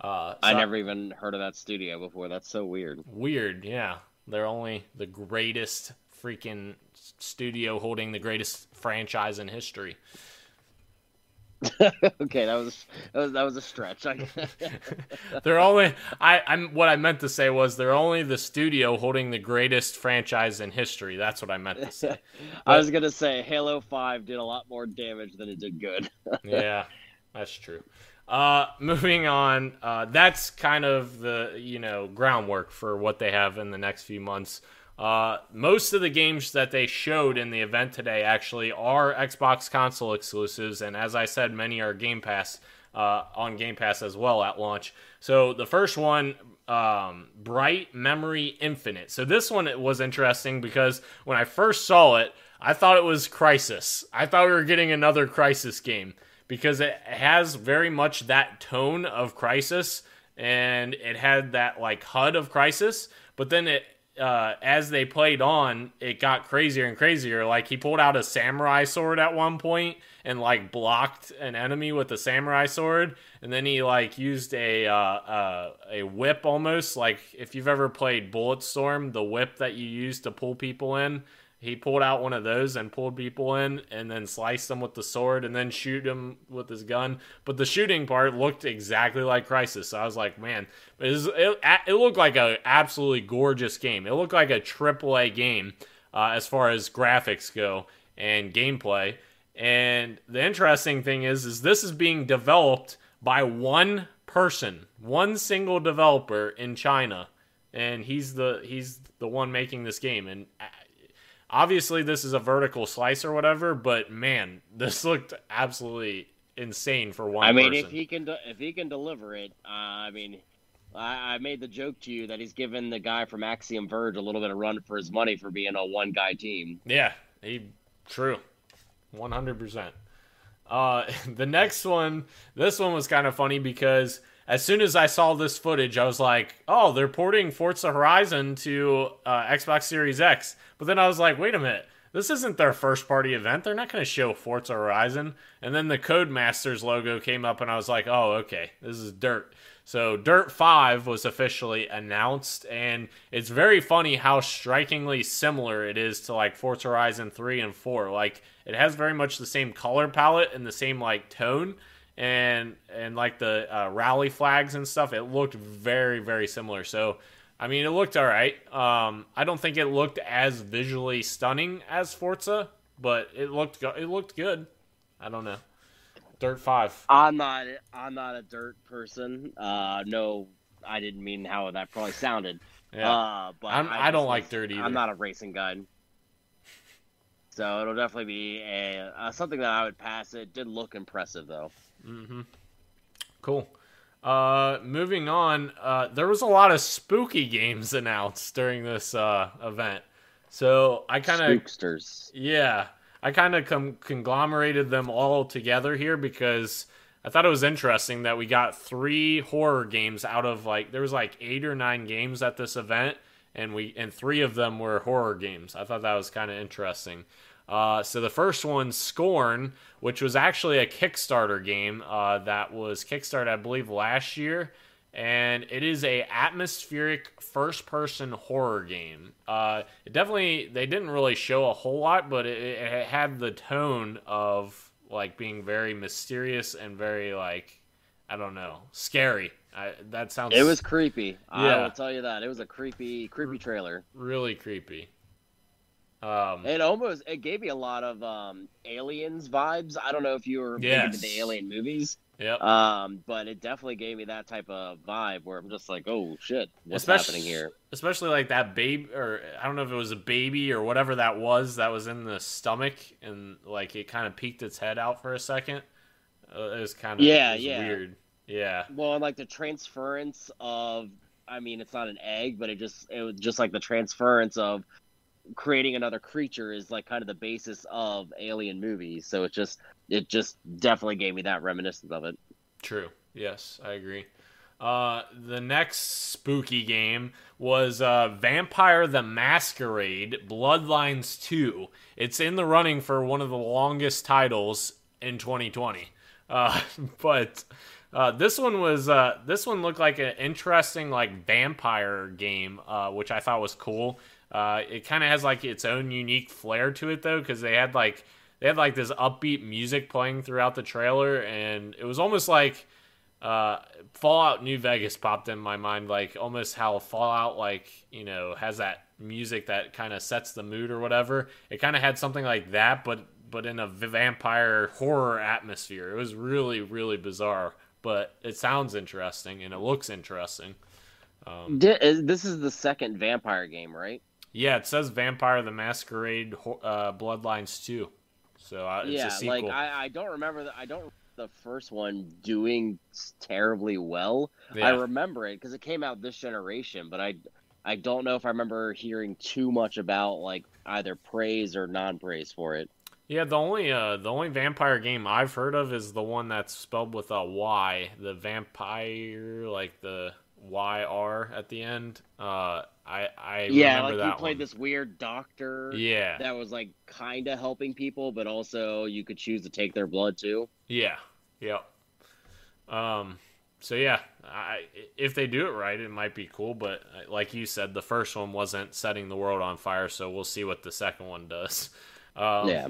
S1: Uh,
S2: I
S1: so-
S2: never even heard of that studio before. That's so weird.
S1: Weird, yeah. They're only the greatest freaking studio holding the greatest franchise in history.
S2: okay, that was that was that was a stretch. I-
S1: They're only I I'm what I meant to say was they're only the studio holding the greatest franchise in history. That's what I meant to say.
S2: I was gonna say Halo Five did a lot more damage than it did good.
S1: yeah, that's true. Uh, moving on, uh, that's kind of the you know groundwork for what they have in the next few months. Uh, most of the games that they showed in the event today actually are Xbox console exclusives, and as I said, many are Game Pass uh, on Game Pass as well at launch. So the first one, um, Bright Memory Infinite. So this one was interesting because when I first saw it, I thought it was Crysis. I thought we were getting another Crysis game because it has very much that tone of Crysis and it had that like HUD of Crysis, but then it uh, as they played on, it got crazier and crazier. Like he pulled out a samurai sword at one point and like blocked an enemy with a samurai sword, and then he like used a uh, uh, a whip almost like if you've ever played Bulletstorm, the whip that you use to pull people in. He pulled out one of those and pulled people in, and then sliced them with the sword, and then shoot them with his gun. But the shooting part looked exactly like Crysis. So I was like, man, it, was, it, it looked like an absolutely gorgeous game. It looked like a AAA game uh, as far as graphics go and gameplay. And the interesting thing is, is this is being developed by one person, one single developer in China, and he's the he's the one making this game. And obviously this is a vertical slice or whatever, but man, this looked absolutely insane for one.
S2: I mean,
S1: person.
S2: if he can de- if he can deliver it, uh, I mean, I, I made the joke to you that he's given the guy from Axiom Verge a little bit of run for his money for being a one guy team.
S1: Yeah, he true, one hundred percent. Uh, the next one, this one was kind of funny because as soon as I saw this footage, I was like, "Oh, they're porting Forza Horizon to uh, Xbox Series X." But then I was like, "Wait a minute." This isn't their first party event. They're not going to show Forza Horizon. And then the Codemasters logo came up, and I was like, oh, okay, this is Dirt. So Dirt 5 was officially announced, and it's very funny how strikingly similar it is to like Forza Horizon 3 and 4. Like it has very much the same color palette and the same like tone and and like the uh, rally flags and stuff. It looked very very similar. So I mean, it looked all right. Um, I don't think it looked as visually stunning as Forza, but it looked it looked good. I don't know. Dirt Five.
S2: I'm not. I'm not a dirt person. Uh, no, I didn't mean how that probably sounded.
S1: Yeah,
S2: uh, but
S1: I'm,
S2: I,
S1: I don't like dirt either.
S2: I'm not a racing guy. So it'll definitely be a uh, something that I would pass. It did look impressive though.
S1: Mm-hmm. Cool. Uh, moving on, uh, there was a lot of spooky games announced during this uh, event. So I kind of
S2: Spooksters.
S1: Yeah, I kind of com- conglomerated them all together here because I thought it was interesting that we got three horror games out of like there was like eight or nine games at this event, and we and three of them were horror games. I thought that was kind of interesting. Uh, so the first one, Scorn, which was actually a Kickstarter game uh, that was kickstarted, I believe, last year, and it is a atmospheric first-person horror game. Uh, it definitely they didn't really show a whole lot, but it, it had the tone of like being very mysterious and very like I don't know, scary. I, that sounds
S2: It was creepy. I will tell you that. It was a creepy, creepy trailer.
S1: really creepy. Um,
S2: It almost it gave me a lot of um, aliens vibes. I don't know if you were big into the alien movies,
S1: yep.
S2: um, but it definitely gave me that type of vibe where I'm just like, oh shit, what's
S1: Especially-
S2: happening here?
S1: especially like that baby or i don't know if it was a baby or whatever that was that was in the stomach and like it kind of peeked its head out for a second uh, it was kind of
S2: Yeah, yeah.
S1: weird yeah
S2: Well, and like the transference of, I mean, it's not an egg, but it just it was just like the transference of creating another creature is like kind of the basis of alien movies. So it just it just definitely gave me that reminiscence of it.
S1: true yes i agree uh, the next spooky game was uh, Vampire the Masquerade Bloodlines 2. It's in the running for one of the longest titles in 2020. Uh, but uh, this one was uh, this one looked like an interesting like vampire game, uh, which I thought was cool. Uh, it kind of has like its own unique flair to it though, because they had like they had like this upbeat music playing throughout the trailer, and it was almost like uh, Fallout New Vegas popped in my mind, like almost how Fallout, like you know, has that music that kind of sets the mood or whatever. It kind of had something like that, but but in a vampire horror atmosphere. It was really really bizarre, but it sounds interesting and it looks interesting. Um,
S2: This is the second vampire game, right?
S1: Yeah, it says Vampire the Masquerade uh, Bloodlines 2. So uh, it's
S2: yeah,
S1: a sequel.
S2: like I, I don't remember the I don't the first one doing terribly well. I remember it because it came out this generation, but I I don't know if I remember hearing too much about like either praise or non-praise for it.
S1: Yeah, the only uh, the only vampire game I've heard of is the one that's spelled with a Y, the vampire, like the Y R at the end. Uh, I I
S2: yeah, like
S1: that
S2: you played
S1: one.
S2: this weird doctor
S1: Yeah,
S2: that was like kind of helping people, but also you could choose to take their blood too.
S1: yeah, yep. Um, so yeah, I if they do it right, it might be cool. But uh, like you said, the first one wasn't setting the world on fire, so we'll see what the second one does. Um,
S2: yeah,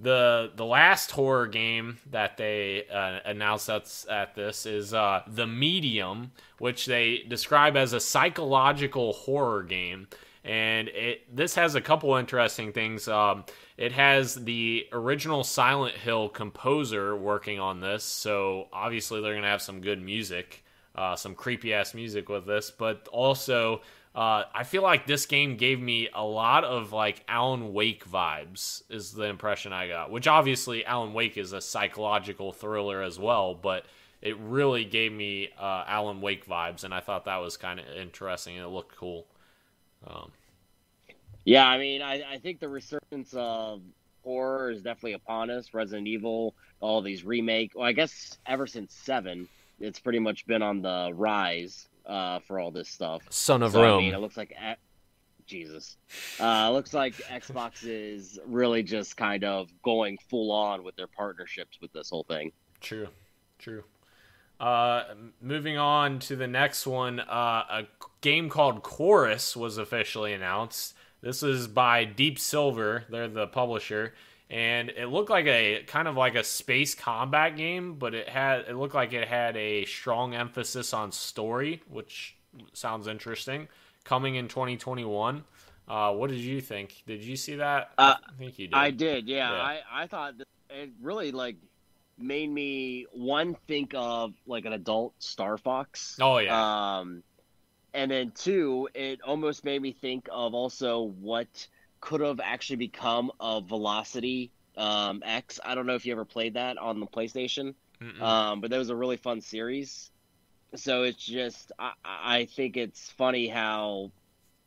S1: the the last horror game that they uh, announced at, at this is uh, the medium which they describe as a psychological horror game. And it this has a couple interesting things. Um, it has the original silent hill composer working on this. So obviously they're to have some good music uh, some creepy ass music with this. But also Uh, I feel like this game gave me a lot of like Alan Wake vibes, is the impression I got. Which obviously Alan Wake is a psychological thriller as well, but it really gave me uh, Alan Wake vibes, and I thought that was kind of interesting it looked cool. Um,
S2: yeah, I mean, I, I think the resurgence of horror is definitely upon us. Resident Evil, all these remake. Well, I guess ever since Seven, it's pretty much been on the rise uh, for all this stuff.
S1: Son of so, Rome. I
S2: mean, it looks like Jesus. Uh, looks like Xbox is really just kind of going full on with their partnerships with this whole thing.
S1: True, true. Uh, moving on to the next one, uh, a game called Chorus was officially announced. This is by Deep Silver, they're the publisher, and it looked like a kind of like a space combat game, but it had it looked like it had a strong emphasis on story, which sounds interesting. Coming in 2021. Uh, what did you think? Did you see that?
S2: Uh, I think you did. I did. Yeah, yeah. I I thought it really like made me one think of like an adult Star Fox.
S1: Oh yeah.
S2: Um, and then two, it almost made me think of also what could have actually become a Velocity um, X. I don't know if you ever played that on the PlayStation, um, but that was a really fun series. So it's just, I, I think it's funny how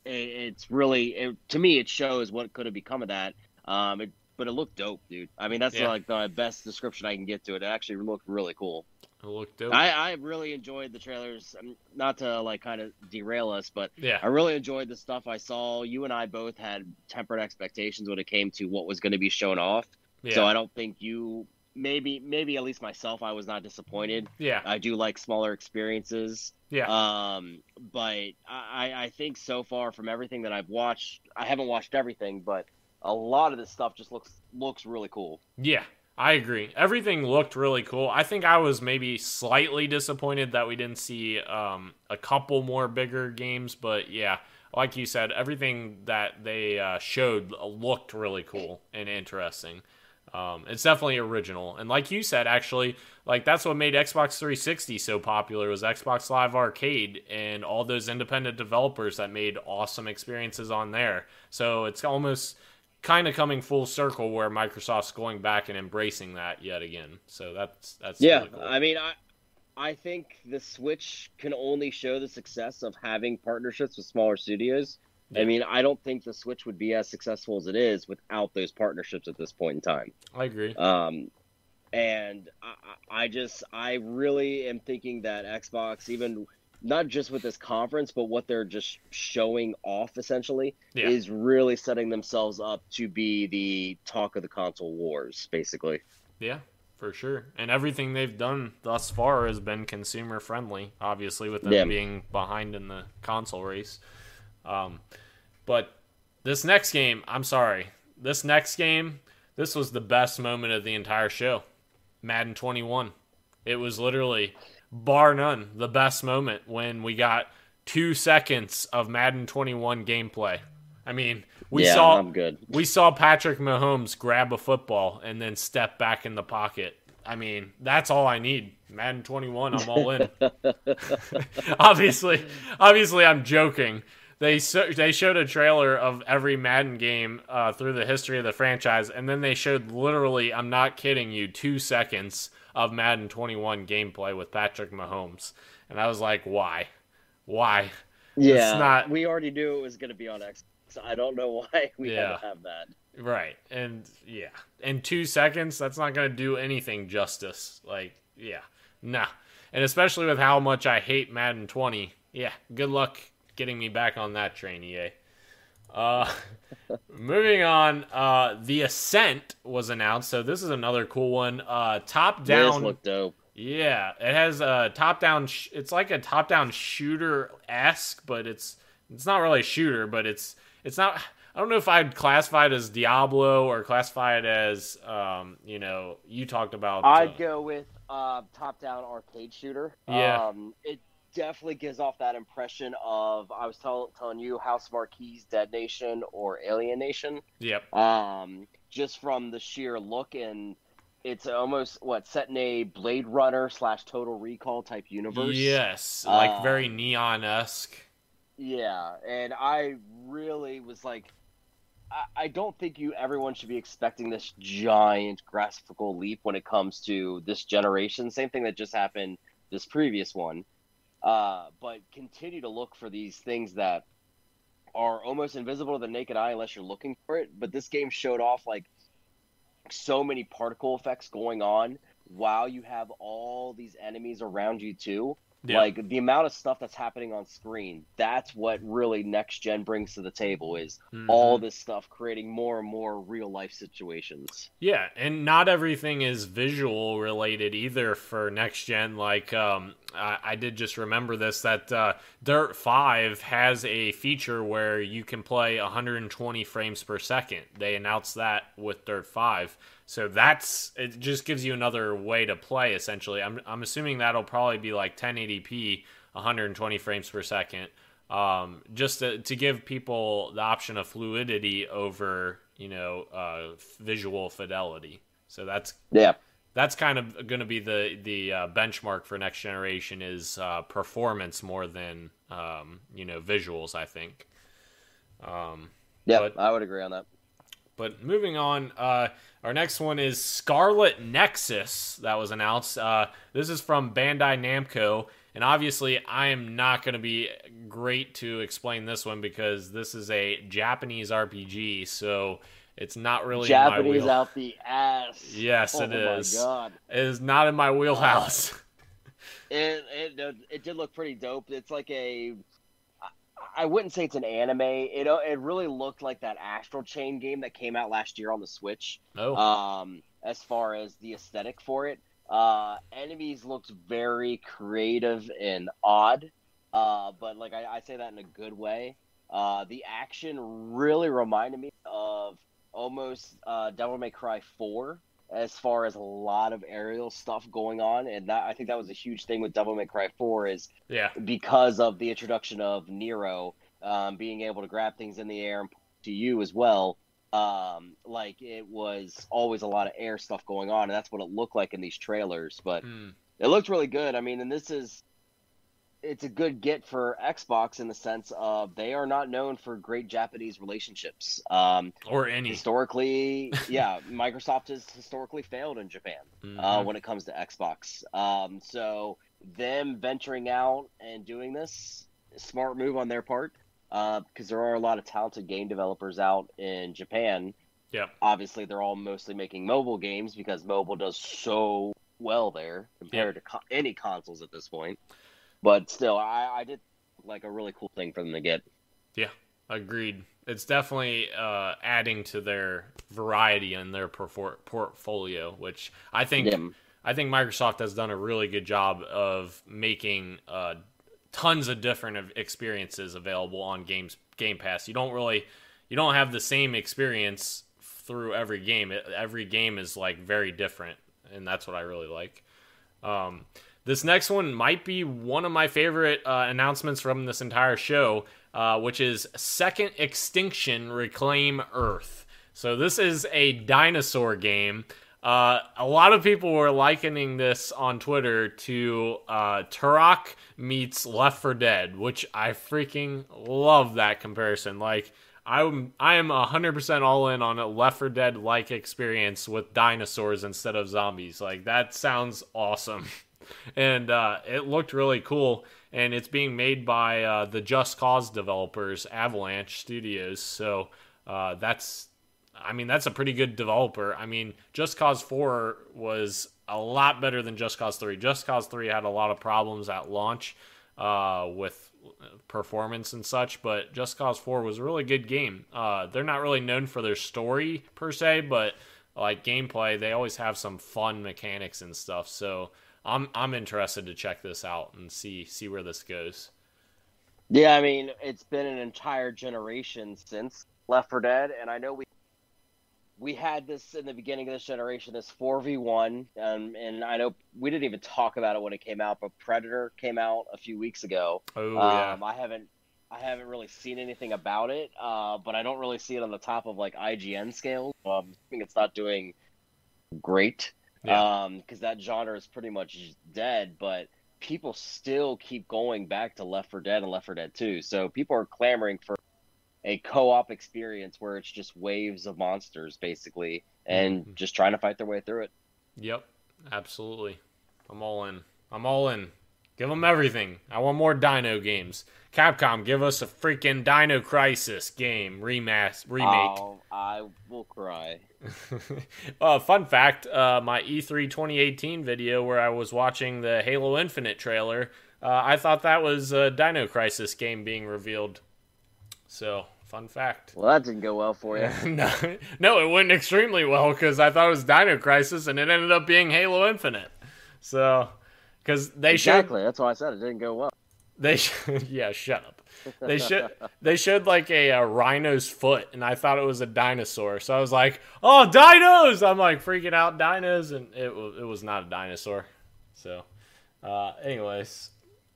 S2: it, it's really, it, to me, it shows what could have become of that. Um, it, but it looked dope, dude. I mean, that's yeah. like the best description I can get to it. It actually looked really cool.
S1: It looked dope.
S2: I, I really enjoyed the trailers. Um, not to like kind of derail us, but
S1: yeah,
S2: I really enjoyed the stuff I saw. You and I both had tempered expectations when it came to what was going to be shown off. Yeah. So I don't think you maybe maybe at least myself I was not disappointed.
S1: Yeah.
S2: I do like smaller experiences.
S1: Yeah.
S2: Um but I I think so far from everything that I've watched, I haven't watched everything, but a lot of this stuff just looks looks really cool.
S1: Yeah. I agree. Everything looked really cool. I think I was maybe slightly disappointed that we didn't see um, a couple more bigger games, but yeah, like you said, everything that they uh, showed looked really cool and interesting. Um, it's definitely original, and like you said, actually, like that's what made Xbox 360 so popular was Xbox Live Arcade and all those independent developers that made awesome experiences on there. So it's almost kind of coming full circle where Microsoft's going back and embracing that yet again. So that's that's
S2: yeah.
S1: Really cool.
S2: I mean, I I think the Switch can only show the success of having partnerships with smaller studios. Yeah. I mean, I don't think the Switch would be as successful as it is without those partnerships at this point in time.
S1: I agree.
S2: Um, and I, I just I really am thinking that Xbox, even not just with this conference, but what they're just showing off essentially yeah. is really setting themselves up to be the talk of the console wars, basically.
S1: Yeah, for sure. And everything they've done thus far has been consumer friendly, obviously, with them yeah. being behind in the console race. Um, but this next game, I'm sorry, this next game, this was the best moment of the entire show. Madden 21. It was literally bar none, the best moment when we got two seconds of Madden 21 gameplay. I mean, we
S2: yeah,
S1: saw
S2: I'm good.
S1: we saw Patrick Mahomes grab a football and then step back in the pocket. I mean, that's all I need. Madden 21, I'm all in. obviously, obviously, I'm joking. They so, they showed a trailer of every Madden game uh, through the history of the franchise, and then they showed literally, I'm not kidding you, two seconds of Madden 21 gameplay with Patrick Mahomes, and I was like, why, why?
S2: Yeah, not... we already knew it was going to be on X. So I don't know why we yeah. had to have that.
S1: Right, and yeah, in two seconds, that's not going to do anything justice. Like, yeah, nah, and especially with how much I hate Madden 20. Yeah, good luck getting me back on that train, EA. Uh, moving on, uh, the Ascent was announced. So this is another cool one. Uh, top down. This
S2: dope.
S1: Yeah, it has a top down. Sh- it's like a top down shooter esque, but it's it's not really a shooter, but it's it's not. I don't know if I'd classify it as Diablo or classify it as um, you know you talked about.
S2: I'd uh, go with uh, top down arcade shooter.
S1: Yeah,
S2: um, it definitely gives off that impression of I was tell, telling you Housemarque, Dead Nation, or Alienation.
S1: Yep.
S2: Um, just from the sheer look and it's almost what set in a Blade Runner slash Total Recall type universe.
S1: Yes, like uh, very neon esque.
S2: Yeah, and I really was like, I, I don't think you everyone should be expecting this giant graphical leap when it comes to this generation. Same thing that just happened this previous one. Uh, but continue to look for these things that are almost invisible to the naked eye unless you're looking for it. But this game showed off like so many particle effects going on while you have all these enemies around you too. Yeah. Like the amount of stuff that's happening on screen, that's what really next gen brings to the table is mm-hmm. all this stuff creating more and more real life situations.
S1: Yeah, and not everything is visual related either for next gen. Like um, I, I did just remember this that uh, Dirt Five has a feature where you can play 120 frames per second. They announced that with Dirt Five. So that's it. Just gives you another way to play. Essentially, I'm I'm assuming that'll probably be like 1080p, 120 frames per second, um, just to, to give people the option of fluidity over you know uh, visual fidelity. So that's
S2: yeah.
S1: That's kind of going to be the the uh, benchmark for next generation is uh, performance more than um, you know visuals. I think.
S2: Um, yeah, but, I would agree on that.
S1: But moving on, uh, our next one is Scarlet Nexus that was announced. Uh, this is from Bandai Namco, and obviously, I am not going to be great to explain this one because this is a Japanese RPG, so it's not really
S2: Japanese out the ass.
S1: Yes, oh it is. God. It is not in my wheelhouse.
S2: it, it it did look pretty dope. It's like a I wouldn't say it's an anime. It uh, it really looked like that Astral Chain game that came out last year on the Switch.
S1: Oh.
S2: Um, as far as the aesthetic for it, uh, enemies looked very creative and odd. Uh, but like I, I say that in a good way. Uh, the action really reminded me of almost uh, Devil May Cry 4 as far as a lot of aerial stuff going on, and that I think that was a huge thing with Devil May Cry Four is
S1: yeah
S2: because of the introduction of Nero um, being able to grab things in the air and to you as well. Um, like it was always a lot of air stuff going on, and that's what it looked like in these trailers. But mm. it looked really good. I mean, and this is it's a good get for Xbox in the sense of they are not known for great Japanese relationships. Um,
S1: or any.
S2: Historically, yeah, Microsoft has historically failed in Japan uh, mm-hmm. uh, when it comes to Xbox. Um, so them venturing out and doing this, smart move on their part, because uh, there are a lot of talented game developers out in Japan.
S1: Yeah.
S2: Obviously, they're all mostly making mobile games because mobile does so well there compared to co- any consoles at this point. But still, I, I did like a really cool thing for them to get.
S1: Yeah, agreed. It's definitely uh, adding to their variety in their portfolio, which I think yeah. I think Microsoft has done a really good job of making uh, tons of different experiences available on games Game Pass. You don't really you don't have the same experience through every game. It, every game is like very different, and that's what I really like. Um, this next one might be one of my favorite uh, announcements from this entire show, uh, which is Second Extinction Reclaim Earth. So, this is a dinosaur game. Uh, a lot of people were likening this on Twitter to uh, Turok meets Left 4 Dead, which I freaking love that comparison. Like, I'm I am 100% all in on a Left 4 Dead like experience with dinosaurs instead of zombies. Like, that sounds awesome. and uh, it looked really cool. And it's being made by uh, the Just Cause developers, Avalanche Studios. So uh, that's, I mean, that's a pretty good developer. I mean, Just Cause 4 was a lot better than Just Cause 3. Just Cause 3 had a lot of problems at launch uh, with performance and such, but Just Cause 4 was a really good game. Uh, they're not really known for their story per se, but like gameplay, they always have some fun mechanics and stuff. So I'm I'm interested to check this out and see see where this goes.
S2: Yeah, I mean, it's been an entire generation since Left 4 Dead, and I know we we had this in the beginning of this generation, this 4v1, um, and I know we didn't even talk about it when it came out, but Predator came out a few weeks ago.
S1: Oh yeah.
S2: Um, I haven't I haven't really seen anything about it, uh, but I don't really see it on the top of like IGN scales. Um, I think it's not doing great yeah. um because that genre is pretty much dead but people still keep going back to Left 4 Dead and Left 4 Dead 2. So people are clamoring for a co-op experience where it's just waves of monsters basically and mm-hmm. just trying to fight their way through it.
S1: Yep, absolutely. I'm all in. I'm all in. Give them everything. I want more Dino games. Capcom, give us a freaking Dino Crisis game remas remake.
S2: Oh, I will cry.
S1: uh, fun fact: uh, my E3 2018 video where I was watching the Halo Infinite trailer, uh, I thought that was a Dino Crisis game being revealed. So, fun fact.
S2: Well, that didn't go well for you.
S1: no, no, it went extremely well because I thought it was Dino Crisis, and it ended up being Halo Infinite. So, because they
S2: exactly,
S1: showed,
S2: that's why I said it didn't go well.
S1: They, yeah, shut up. They should they showed like a, a, rhino's foot, and I thought it was a dinosaur. So I was like, "Oh, dinos!" I'm like freaking out, dinos, and it it was not a dinosaur. So, uh, anyways,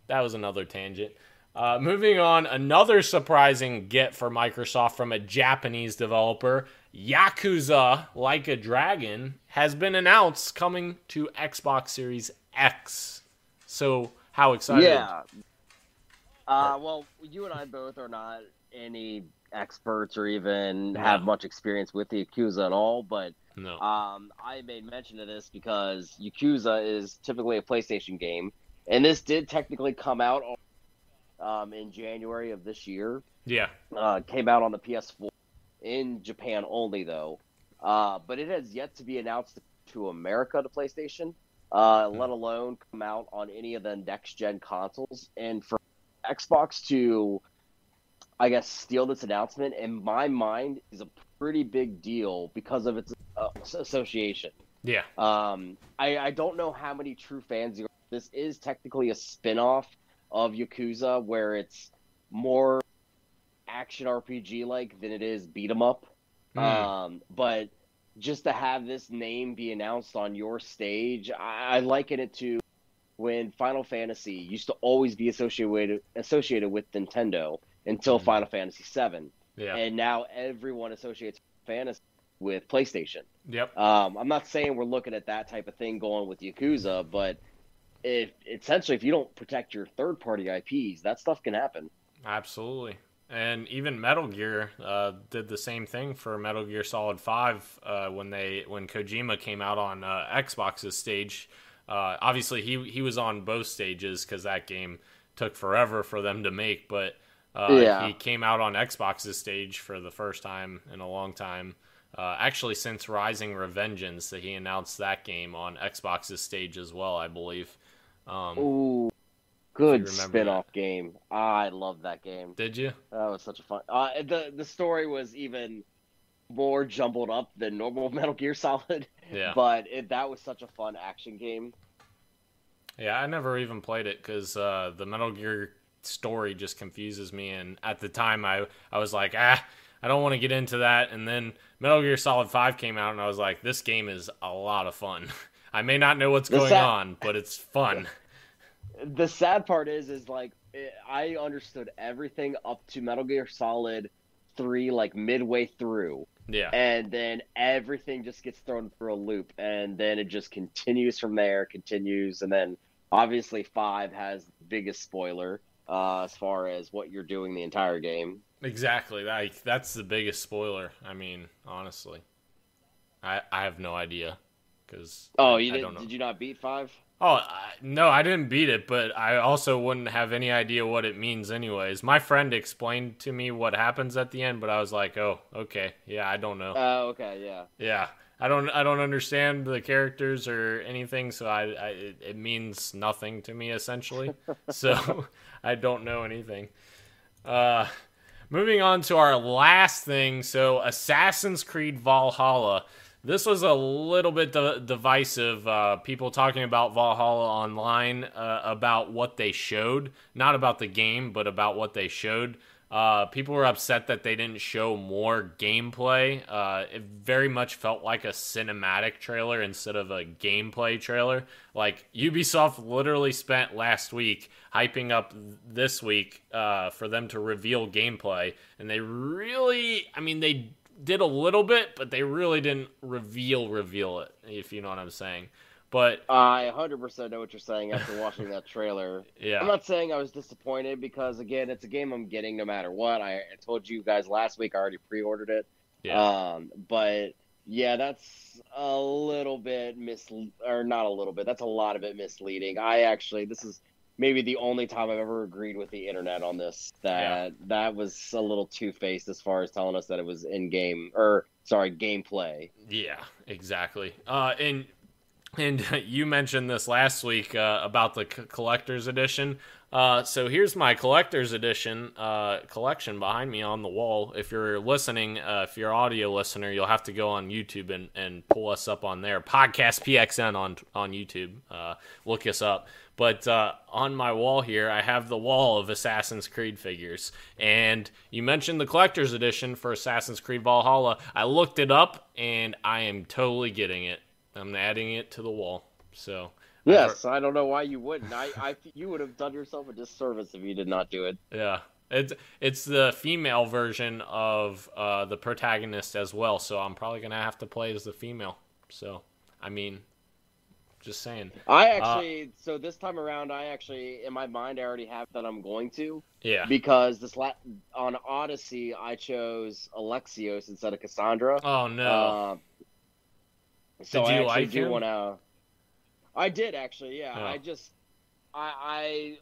S1: that was another tangent. Uh, moving on, another surprising get for Microsoft from a Japanese developer, Yakuza Like a Dragon, has been announced coming to Xbox Series X. So, how excited?
S2: Yeah. Uh, well, you and I both are not any experts or even no. have much experience with the Yakuza at all, but
S1: no.
S2: um, I made mention of this because Yakuza is typically a PlayStation game, and this did technically come out um, in January of this year.
S1: Yeah.
S2: Uh, came out on the PS4 in Japan only, though. Uh, but it has yet to be announced to America to PlayStation, uh, mm. let alone come out on any of the next gen consoles. And for Xbox to, I guess, steal this announcement, in my mind, is a pretty big deal because of its uh, association.
S1: Yeah.
S2: Um, I, I don't know how many true fans. You. This is technically a spin off of Yakuza, where it's more action RPG like than it is beat 'em up. Mm. Um, but just to have this name be announced on your stage, I, I liken it to when Final Fantasy used to always be associated associated with Nintendo until mm. Final Fantasy VII.
S1: Yeah.
S2: And now everyone associates fantasy with PlayStation.
S1: Yep.
S2: Um, I'm not saying we're looking at that type of thing going with Yakuza, but if essentially if you don't protect your third party IPs, that stuff can happen.
S1: Absolutely. And even Metal Gear uh, did the same thing for Metal Gear Solid Five uh, when they when Kojima came out on uh, Xbox's stage. Uh, obviously, he he was on both stages because that game took forever for them to make. But uh, yeah. he came out on Xbox's stage for the first time in a long time. Uh, actually, since Rising Revengeance, that he announced that game on Xbox's stage as well, I believe.
S2: Um, Ooh, good spin-off that. game. I love that game.
S1: Did you?
S2: That was such a fun. Uh, the the story was even more jumbled up than normal Metal Gear Solid.
S1: Yeah.
S2: But it, that was such a fun action game.
S1: Yeah, I never even played it because uh, the Metal Gear story just confuses me. And at the time, I I was like, ah, I don't want to get into that. And then Metal Gear Solid Five came out, and I was like, this game is a lot of fun. I may not know what's the going sad, on, but it's fun.
S2: The sad part is, is like it, I understood everything up to Metal Gear Solid Three, like midway through.
S1: Yeah.
S2: And then everything just gets thrown through a loop, and then it just continues from there, continues, and then obviously five has the biggest spoiler uh, as far as what you're doing the entire game.
S1: Exactly. Like that's the biggest spoiler. I mean, honestly, I I have no idea because
S2: oh, you didn't, did you not beat five?
S1: Oh I, no, I didn't beat it, but I also wouldn't have any idea what it means, anyways. My friend explained to me what happens at the end, but I was like, oh, okay, yeah, I don't know.
S2: Oh, uh, okay, yeah,
S1: yeah. I don't, I don't understand the characters or anything, so I, I it, it means nothing to me essentially. so I don't know anything. Uh, moving on to our last thing. So Assassin's Creed Valhalla this was a little bit de- divisive. Uh, people talking about Valhalla online uh, about what they showed, not about the game, but about what they showed. Uh, people were upset that they didn't show more gameplay. Uh, it very much felt like a cinematic trailer instead of a gameplay trailer. Like Ubisoft literally spent last week hyping up this week uh, for them to reveal gameplay, and they really, I mean, they did a little bit, but they really didn't reveal reveal it, if you know what I'm saying. But
S2: I 100% know what you're saying after watching that trailer.
S1: yeah,
S2: I'm not saying I was disappointed because again, it's a game I'm getting no matter what. I, I told you guys last week I already pre-ordered it.
S1: yeah,
S2: Um, but yeah, that's a little bit mis or not a little bit. That's a lot of it misleading. I actually this is maybe the only time I've ever agreed with the internet on this that that was a little two-faced as far as telling us that it was in game or sorry, gameplay.
S1: yeah, exactly. Uh, and and you mentioned this last week uh, about the c- collector's edition. Uh, so here's my collector's edition uh, collection behind me on the wall. If you're listening, uh, if you're audio listener, you'll have to go on YouTube and, and pull us up on there. Podcast PXN on on YouTube. Uh, look us up. But uh, on my wall here, I have the wall of Assassin's Creed figures. And you mentioned the collector's edition for Assassin's Creed Valhalla. I looked it up, and I am totally getting it. I'm adding it to the wall. So
S2: Yes, I don't know why you wouldn't. I, I you would have done yourself a disservice if you did not do it.
S1: Yeah, it's it's the female version of uh, the protagonist as well. So I'm probably gonna have to play as the female. So I mean, just saying.
S2: I actually, so this time around, I actually, in my mind, I already have that I'm going to
S1: Yeah.
S2: because this la- on Odyssey, I chose Alexios instead of Cassandra.
S1: Oh no.
S2: Uh, so
S1: Did
S2: I
S1: you
S2: actually
S1: like
S2: do want to. I did actually, yeah.
S1: Oh.
S2: I just, I,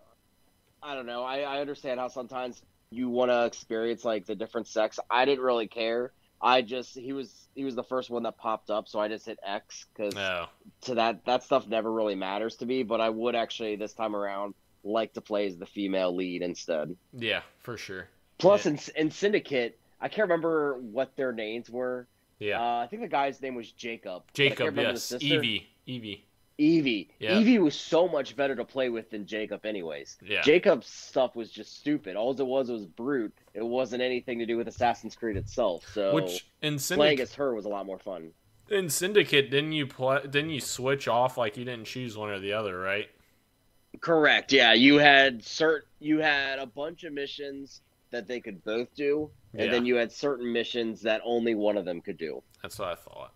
S2: I, I don't know. I, I understand how sometimes you want to experience like the different sex. I didn't really care. I just he was he was the first one that popped up, so I just hit X because to that that stuff never really matters to me. But I would actually this time around like to play as the female lead instead.
S1: Yeah, for sure.
S2: Plus,
S1: Yeah.
S2: in in Syndicate, I can't remember what their names were.
S1: Yeah.
S2: Uh, I think the guy's name was Jacob. but I can't
S1: Jacob. Yes. Evie. Evie.
S2: Evie.
S1: Yeah.
S2: Evie was so much better to play with than Jacob, anyways.
S1: Yeah.
S2: Jacob's stuff was just stupid. All it was was brute. It wasn't anything to do with Assassin's Creed itself. So
S1: Which in
S2: playing as her was a lot more fun.
S1: in Syndicate, didn't you play? Didn't you switch off like you didn't choose one or the other, right?
S2: Correct. Yeah, you had cert. You had a bunch of missions that they could both do, and
S1: Yeah.
S2: then you had certain missions that only one of them could do.
S1: That's what I thought.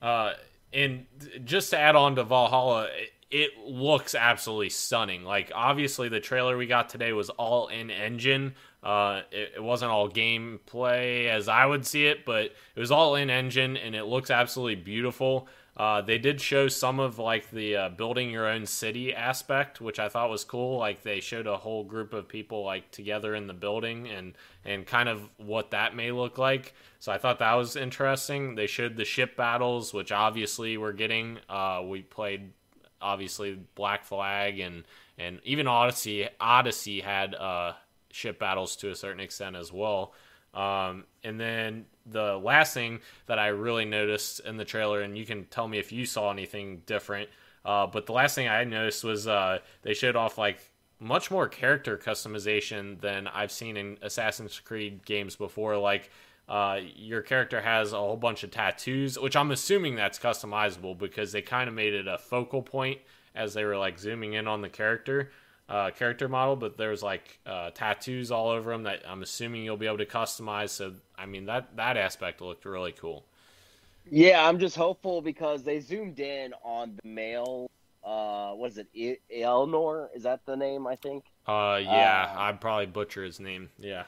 S1: Uh, and just to add on to Valhalla, it, looks absolutely stunning. Like obviously, the trailer we got today was all in engine. Uh, it, it wasn't all gameplay as I would see it, but it was all in engine, and it looks absolutely beautiful. Uh, they did show some of like the uh, building your own city aspect, which I thought was cool. Like they showed a whole group of people like together in the building and and kind of what that may look like. So I thought that was interesting. They showed the ship battles, which obviously we're getting. Uh, we played obviously Black Flag and and even Odyssey. Odyssey had uh, ship battles to a certain extent as well. Um, and then the last thing that I really noticed in the trailer, and you can tell me if you saw anything different, uh, but the last thing I noticed was uh, they showed off like much more character customization than I've seen in Assassin's Creed games before. Like uh, your character has a whole bunch of tattoos, which I'm assuming that's customizable because they kind of made it a focal point as they were like zooming in on the character uh, character model, but there's like uh, tattoos all over them that I'm assuming you'll be able to customize. So I mean that that aspect looked really cool.
S2: Yeah, I'm just hopeful because they zoomed in on the male. Uh, what is it? E- Elnor is that the name? I think.
S1: Uh, yeah,
S2: Uh,
S1: I'd probably butcher his name. Yeah,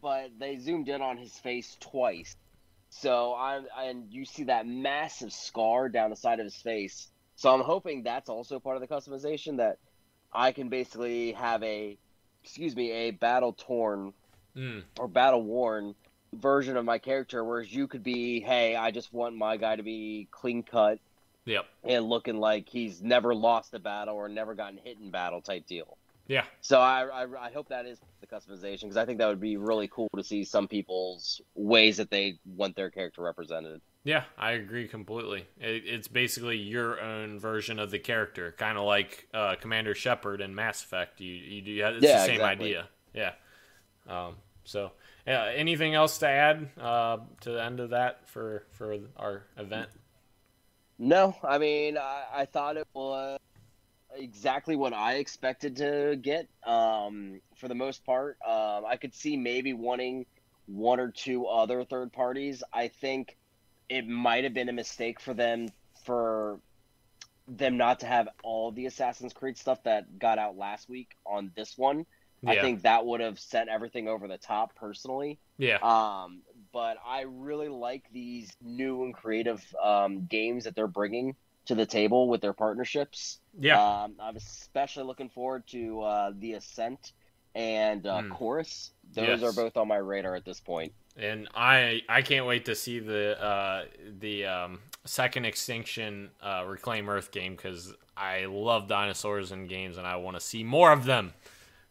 S2: but they zoomed in on his face twice. So I'm and you see that massive scar down the side of his face. So I'm hoping that's also part of the customization that I can basically have a excuse me, a battle torn
S1: mm,
S2: or battle worn version of my character whereas you could be, hey, I just want my guy to be clean cut
S1: yep,
S2: and looking like he's never lost a battle or never gotten hit in battle type deal.
S1: yeah,
S2: So I, I, I hope that is the customization because I think that would be really cool to see some people's ways that they want their character represented.
S1: Yeah. I agree completely. It, it's basically your own version of the character, kind of like uh, Commander Shepard in Mass Effect. You you do it's
S2: Yeah,
S1: the same
S2: exactly.
S1: idea. Yeah. Um, so, yeah, anything else to add uh, to the end of that for for our event?
S2: No, I mean I, I thought it was exactly what I expected to get. Um, for the most part, um, I could see maybe wanting one or two other third parties. I think it might have been a mistake for them for them not to have all the Assassin's Creed stuff that got out last week on this one.
S1: Yeah.
S2: I think that would have sent everything over the top personally.
S1: yeah.
S2: Um, but I really like these new and creative um, games that they're bringing to the table with their partnerships.
S1: Yeah.
S2: Um, I'm especially looking forward to uh, the Ascent and uh,
S1: Mm.
S2: Chorus. Those
S1: Yes.
S2: are both on my radar at this point.
S1: And I I can't wait to see the uh, the um, second Extinction uh, Reclaim Earth game because I love dinosaurs in games and I want to see more of them,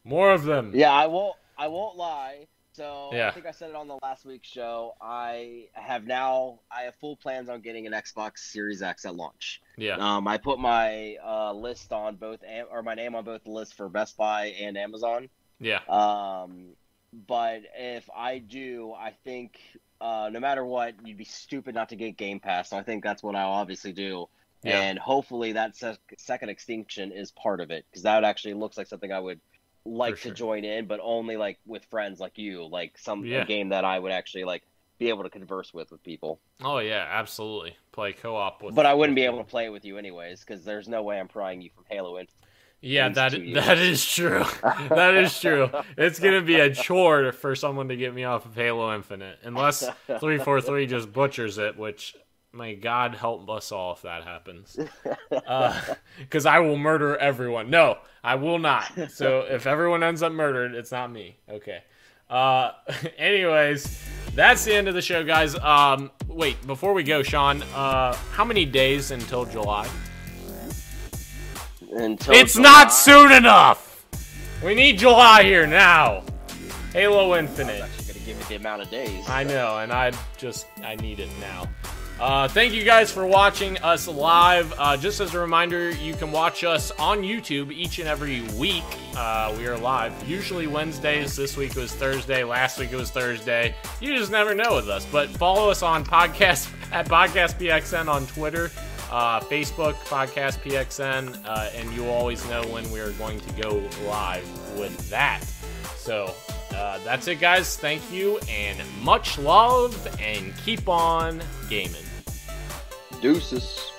S1: more of them.
S2: Yeah, I won't. I won't lie. So
S1: Yeah.
S2: I think I said it on the last week's show. I have now. I have full plans on getting an Xbox Series X at launch.
S1: Yeah.
S2: Um, I put my uh, list on both, Am- or my name on both the list for Best Buy and Amazon.
S1: Yeah.
S2: Um, but if I do, I think uh, no matter what, you'd be stupid not to get Game Pass. So I think that's what I'll obviously do.
S1: Yeah.
S2: And hopefully that sec- second extinction is part of it because that actually looks like something I would like
S1: For
S2: to join in, but only like with friends like you, like some
S1: Yeah.
S2: game that I would actually like be able to converse with with people.
S1: Oh yeah, absolutely. Play co-op with.
S2: But I wouldn't be able to play it with you anyways because there's no way I'm prying you from Halo Infinite.
S1: Yeah, that that is true. that is true. It's gonna be a chore for someone to get me off of Halo Infinite, unless three four three just butchers it. Which, may God help us all if that happens. Because I will murder everyone. No, I will not. So if everyone ends up murdered, it's not me. Okay. Uh, anyways, that's the end of the show, guys. Um, wait, before we go, Sean, uh, how many days until July?
S2: Until
S1: It's not soon enough. We need July here now. Halo
S2: I was
S1: Infinite.
S2: actually gonna give you the amount of days.
S1: I know, and I just I need it now. Uh, thank you guys for watching us live. Uh, just as a reminder, you can watch us on YouTube each and every week. Uh, we are live, usually Wednesdays. This week was Thursday. Last week it was Thursday. You just never know with us. But follow us on podcast at Podcast PXN on Twitter, uh, Facebook Podcast PXN, uh, and you'll always know when we are going to go live with that. So uh, that's it, guys. Thank you and much love, and keep on gaming.
S2: Deuces.